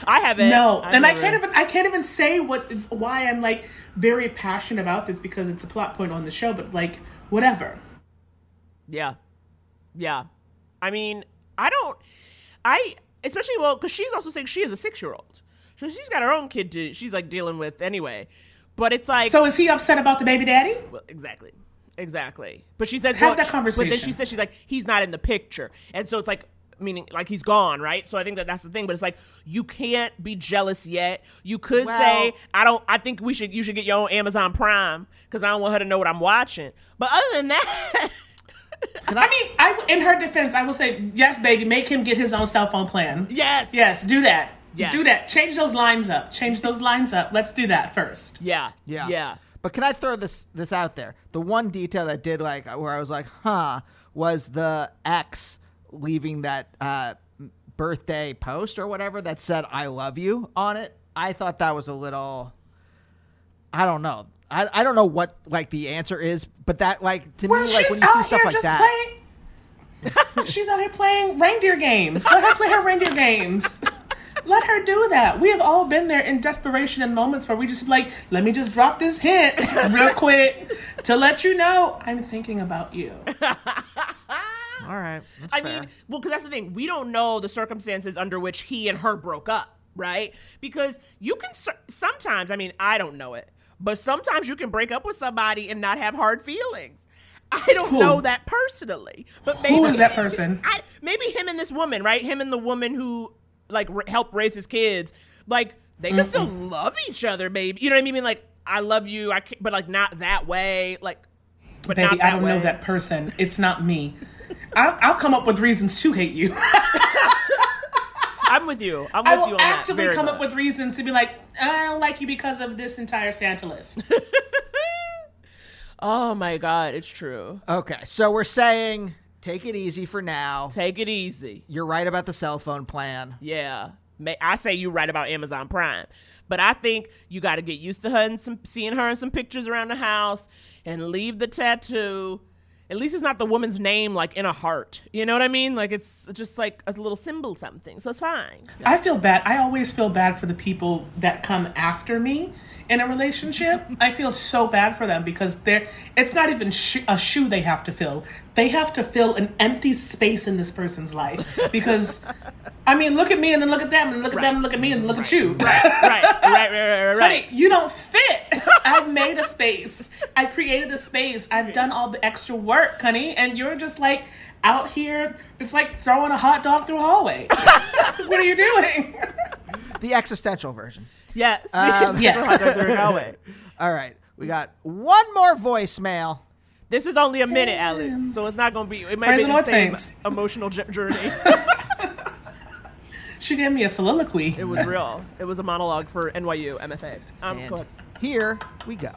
I haven't. No, I've and I can't even I can't even say what is why I'm like very passionate about this because it's a plot point on the show. But like whatever. Yeah, yeah. I mean, I don't. I especially well because she's also saying she is a six year old, so she's got her own kid to she's like dealing with anyway. But it's like So is he upset about the baby daddy? Well, exactly. Exactly. But she says Have that conversation. But then she says she's like he's not in the picture, and so it's like meaning like he's gone, right? So I think that that's the thing. But it's like you can't be jealous yet. You could Well- say I don't. I think we should. You should get your own Amazon Prime because I don't want her to know what I'm watching. But other than that, I mean, I in her defense, I will say yes, baby. Make him get his own cell phone plan. yes, Yes, do that. Yes. Do that. Change those lines up. Change those lines up. Let's do that first. yeah, Yeah. yeah. But can I throw this this out there? The one detail that did like where I was like, huh, was the ex leaving that uh, birthday post or whatever that said "I love you" on it. I thought that was a little. I don't know. I, I don't know what like the answer is, but that like to Well, me like when you see stuff like that. playing. she's out here playing reindeer games. Let her play her reindeer games. Let her do that. We have all been there in desperation and moments where we just like, let me just drop this hint real quick to let you know I'm thinking about you. All right, that's I fair. mean, well, because that's the thing. We don't know the circumstances under which he and her broke up, right? Because you can sometimes, I mean, I don't know it, but sometimes you can break up with somebody and not have hard feelings. I don't Who? know that personally, but maybe Who is that person? I, maybe him and this woman, right? Him and the woman who like r- helped raise his kids, like they can still love each other, maybe. You know what I mean? Like I love you, I ca- but like not that way, like. But Baby, not that I don't way. know that person. It's not me. I'll, I'll come up with reasons to hate you. I'm with you. I'm with I you will on that. actively very come much. up with reasons to be like, I don't like you because of this entire Santa list. Oh my god, it's true. okay, so we're saying take it easy for now. Take it easy. You're right about the cell phone plan. Yeah. May- I say you're right about Amazon Prime. But I think you got to get used to her and some seeing her in some pictures around the house and leave the tattoo. At least it's not the woman's name like in a heart. You know what I mean? Like it's just like a little symbol something. So it's fine. I feel bad. I always feel bad for the people that come after me in a relationship. I feel so bad for them because they're it's not even sh- a shoe they have to fill. They have to fill an empty space in this person's life because I mean, look at me and then look at them and look at them and look at me and look at you. Right, right, right, right, right, right. Honey, you don't fit. I've made a space. I created a space. I've done all the extra work, honey, and you're just like out here. It's like throwing a hot dog through a hallway. what are you doing? The existential version. Yes. Um, yes. All right, we got one more voicemail. This is only a minute, Alex, so it's not gonna be. It might Praise be the the Lord, same saints. emotional j- journey. She gave me a soliloquy. it was real. It was a monologue for NYU MFA. Um, go ahead. here we go.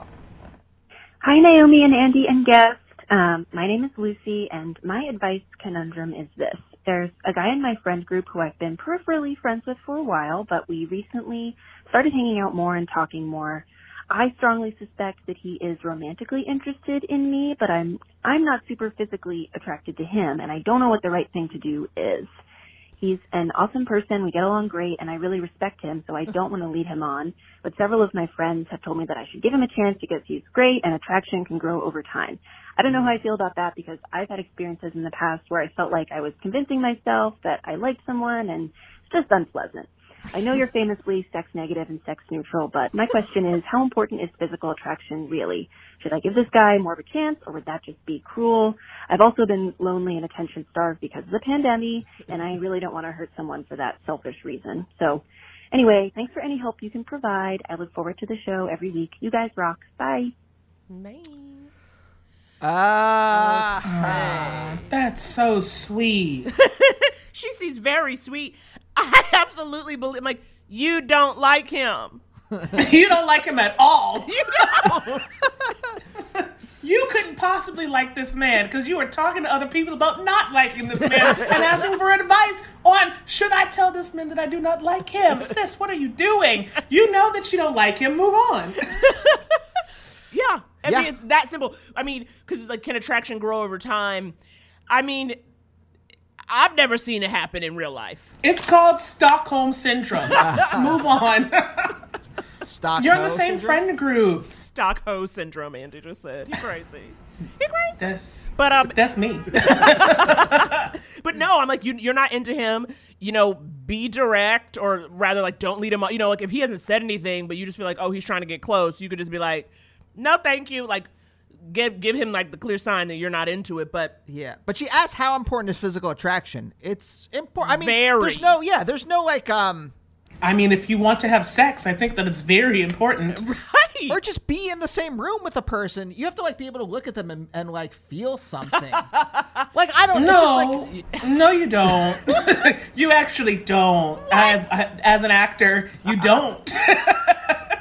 Hi, Naomi and Andy and guest. Um, my name is Lucy, and my advice conundrum is this. There's a guy in my friend group who I've been peripherally friends with for a while, but we recently started hanging out more and talking more. I strongly suspect that he is romantically interested in me, but I'm I'm not super physically attracted to him, and I don't know what the right thing to do is. He's an awesome person. We get along great, and I really respect him, so I don't want to lead him on. But several of my friends have told me that I should give him a chance because he's great and attraction can grow over time. I don't know how I mm. feel about that because I've had experiences in the past where I felt like I was convincing myself that I liked someone and it's just unpleasant. I know you're famously sex negative and sex neutral, but my question is how important is physical attraction really? Should I give this guy more of a chance or would that just be cruel? I've also been lonely and attention starved because of the pandemic and I really don't want to hurt someone for that selfish reason. So anyway, thanks for any help you can provide. I look forward to the show every week. You guys rock. Bye. Bye. Ah, That's so sweet. she seems very sweet. I absolutely believe. Like you don't like him. you don't like him at all. You don't. You couldn't possibly like this man because you were talking to other people about not liking this man and asking for advice on should I tell this man that I do not like him? Sis, what are you doing? You know that you don't like him. Move on. Yeah. I Yeah. mean, it's that simple. I mean, because it's like, can attraction grow over time? I mean, I've never seen it happen in real life. It's called Stockholm Syndrome. Move on. stock. You're in the same syndrome? friend group. Stockholm syndrome, Andy just said. He's crazy. He's crazy. That's, But um, that's me. but no, I'm like, you, you're not into him. You know, be direct, or rather, like, don't lead him on. You know, like if he hasn't said anything, but you just feel like, oh, he's trying to get close, you could just be like, no, thank you. Like, give give him like the clear sign that you're not into it. But Yeah, but she asked how important is physical attraction. It's important. I mean, Very. there's no, yeah, there's no like, um, I mean, if you want to have sex, I think that it's very important. right, or just be in the same room with a person. You have to like be able to look at them and, and like feel something. like I don't. It's No, like no, you don't. you actually don't. I, I, as an actor, you don't.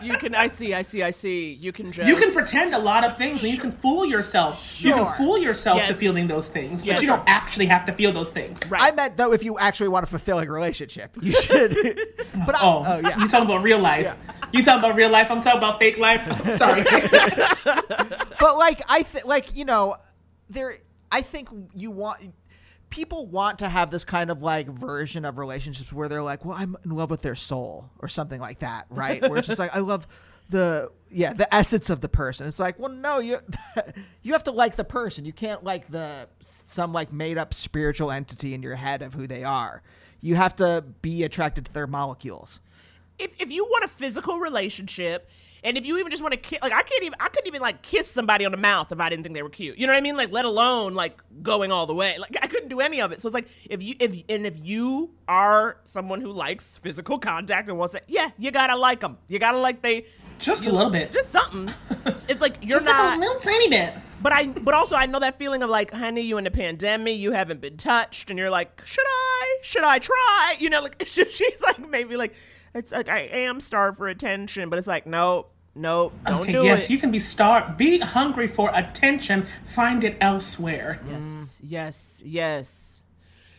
You can. I see. I see. I see. You can just. you can pretend a lot of things, and you can fool yourself. Sure. You can fool yourself to feeling those things, but you don't actually have to feel those things. Right. I meant though, if you actually want a fulfilling relationship, you should. but I, Oh, oh yeah. You talking about real life? You talking about real life? I'm talking about fake life. Sorry. but like I think like you know there I think you want people want to have this kind of like version of relationships where they're like well I'm in love with their soul or something like that right? Where it's just like I love the yeah the essence of the person. It's like well no you you have to like the person. You can't like the some like made up spiritual entity in your head of who they are. You have to be attracted to their molecules. If if you want a physical relationship and if you even just want to kiss like i can't even i couldn't even like kiss somebody on the mouth if i didn't think they were cute you know what i mean like let alone like going all the way like i couldn't do any of it so it's like if you if and if you are someone who likes physical contact and wants that yeah you gotta like them you gotta like they Just a little bit. just something it's, it's like you're Just not like a little tiny bit. but I, but also I know that feeling of like, honey, you in the pandemic, you haven't been touched, and you're like, should I? Should I try? You know, like she's like maybe like, it's like I am starved for attention, but it's like, no, no, don't okay, do yes, it. you can be starved. Be hungry for attention. Find it elsewhere. yes, yes, yes,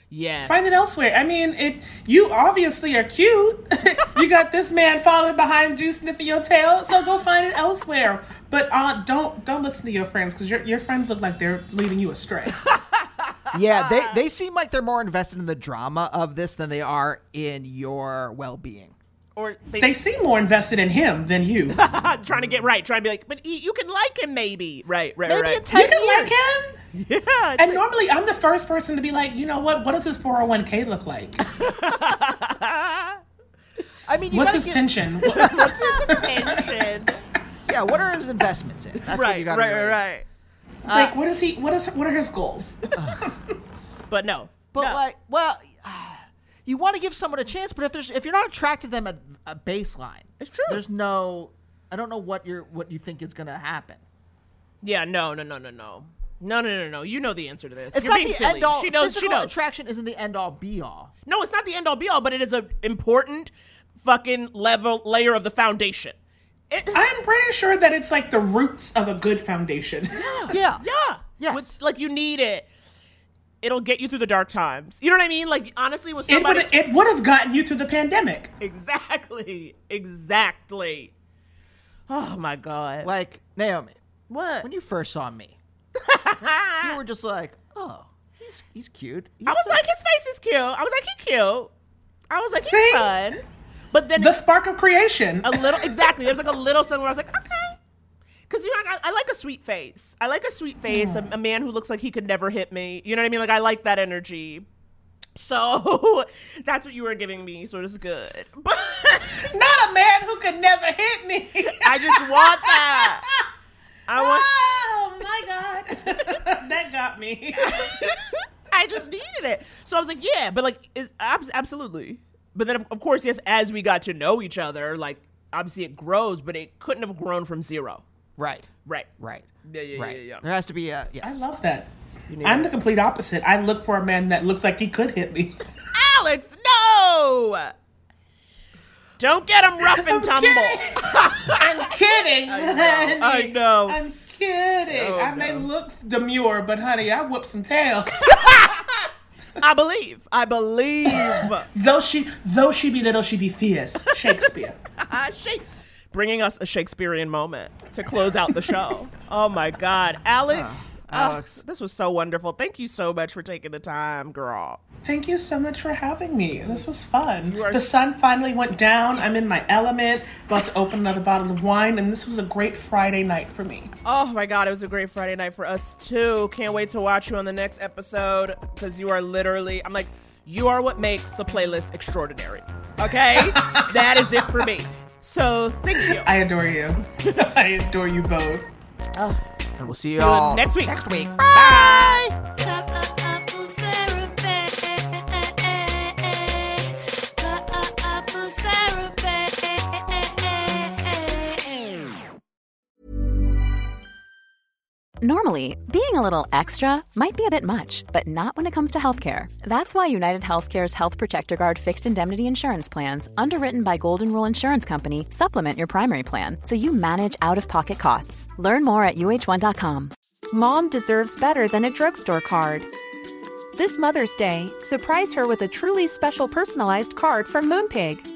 yes. Find it elsewhere. I mean, it. You obviously are cute. you got this man following behind you, sniffing your tail. So go find it elsewhere. But uh, don't don't listen to your friends because your your friends look like they're leading you astray. yeah they they seem like they're more invested in the drama of this than they are in your well-being or they, they seem more invested in him than you. trying to get right, trying to be like, but he, you can like him, maybe, right, right, Maybe right. in 10 you can years. like him. yeah, And like- normally, I'm the first person to be like, you know what? What does his 401k look like? I mean, you What's his give- pension? What's his pension? Yeah, what are his investments in? That's what right, you right, gotta right, really- right. like, uh, what is he? What is? What are his goals? But no, But no. like, well, you want to give someone a chance, but if there's if you're not attracted to them at a baseline, It's true. There's no, I don't know what you're what you think is gonna happen. Yeah, no, no, no, no, no. No, no, no, no. You know the answer to this. It's You're not being the silly. end all. She knows. She Physical knows. attraction isn't the end all be all. no, it's not the end all be all, but it is an important fucking level layer of the foundation. It, I'm pretty sure that it's like the roots of a good foundation. Yeah, yeah. Yes. With, like you need it. It'll get you through the dark times. You know what I mean? Like honestly, with somebody. would it would have gotten you through the pandemic. exactly. Exactly. Oh my god. Like Naomi, What? when you first saw me, you were just like, oh, he's he's cute. He's I was so- like, his face is cute. I was like, he cute. I was like, he's See? fun. But then The spark of creation. a little exactly. There's like a little something where I was like, okay. Cause you know, I, I like a sweet face. I like a sweet face. A, a man who looks like he could never hit me. You know what I mean? Like I like that energy. So that's what you were giving me. So it's good. But Not a man who could never hit me. I just want that. I want. Oh my god, that got me. I just needed it. So I was like, yeah, but like, is ab- absolutely. But then of, of course, yes, as we got to know each other, like obviously it grows, but it couldn't have grown from zero. Right. Right. Right. Yeah, yeah, right. yeah, yeah. There has to be a yes. I love that. need I'm a- the complete opposite. I look for a man that looks like he could hit me. Alex, no! Don't get him rough and tumble. I'm kidding. I know. I honey. know. I'm kidding. Oh, I may no. look demure, but honey, I whoop some tail. I believe. I believe. though she, though she be little, she be fierce. Shakespeare. Shake- Bringing us a Shakespearean moment to close out the show. oh my God, Alex. ah, Alex. this was so wonderful. Thank you so much for taking the time, girl. Thank you so much for having me. This was fun. The sun finally went down. I'm in my element. About to open another bottle of wine, and this was a great Friday night for me. Oh my God, it was a great Friday night for us too. Can't wait to watch you on the next episode because you are literally, I'm like, you are what makes the playlist extraordinary. Okay? that is it for me. So thank you. I adore you. I adore you both. Oh. And we'll see you See all next week. Next week. Bye. Cup Normally, being a little extra might be a bit much, but not when it comes to healthcare. That's why United Healthcare's Health Protector Guard fixed indemnity insurance plans, underwritten by Golden Rule Insurance Company, supplement your primary plan so you manage out of pocket costs. Learn more at uhone.com. Mom deserves better than a drugstore card. This Mother's Day, surprise her with a truly special personalized card from Moonpig.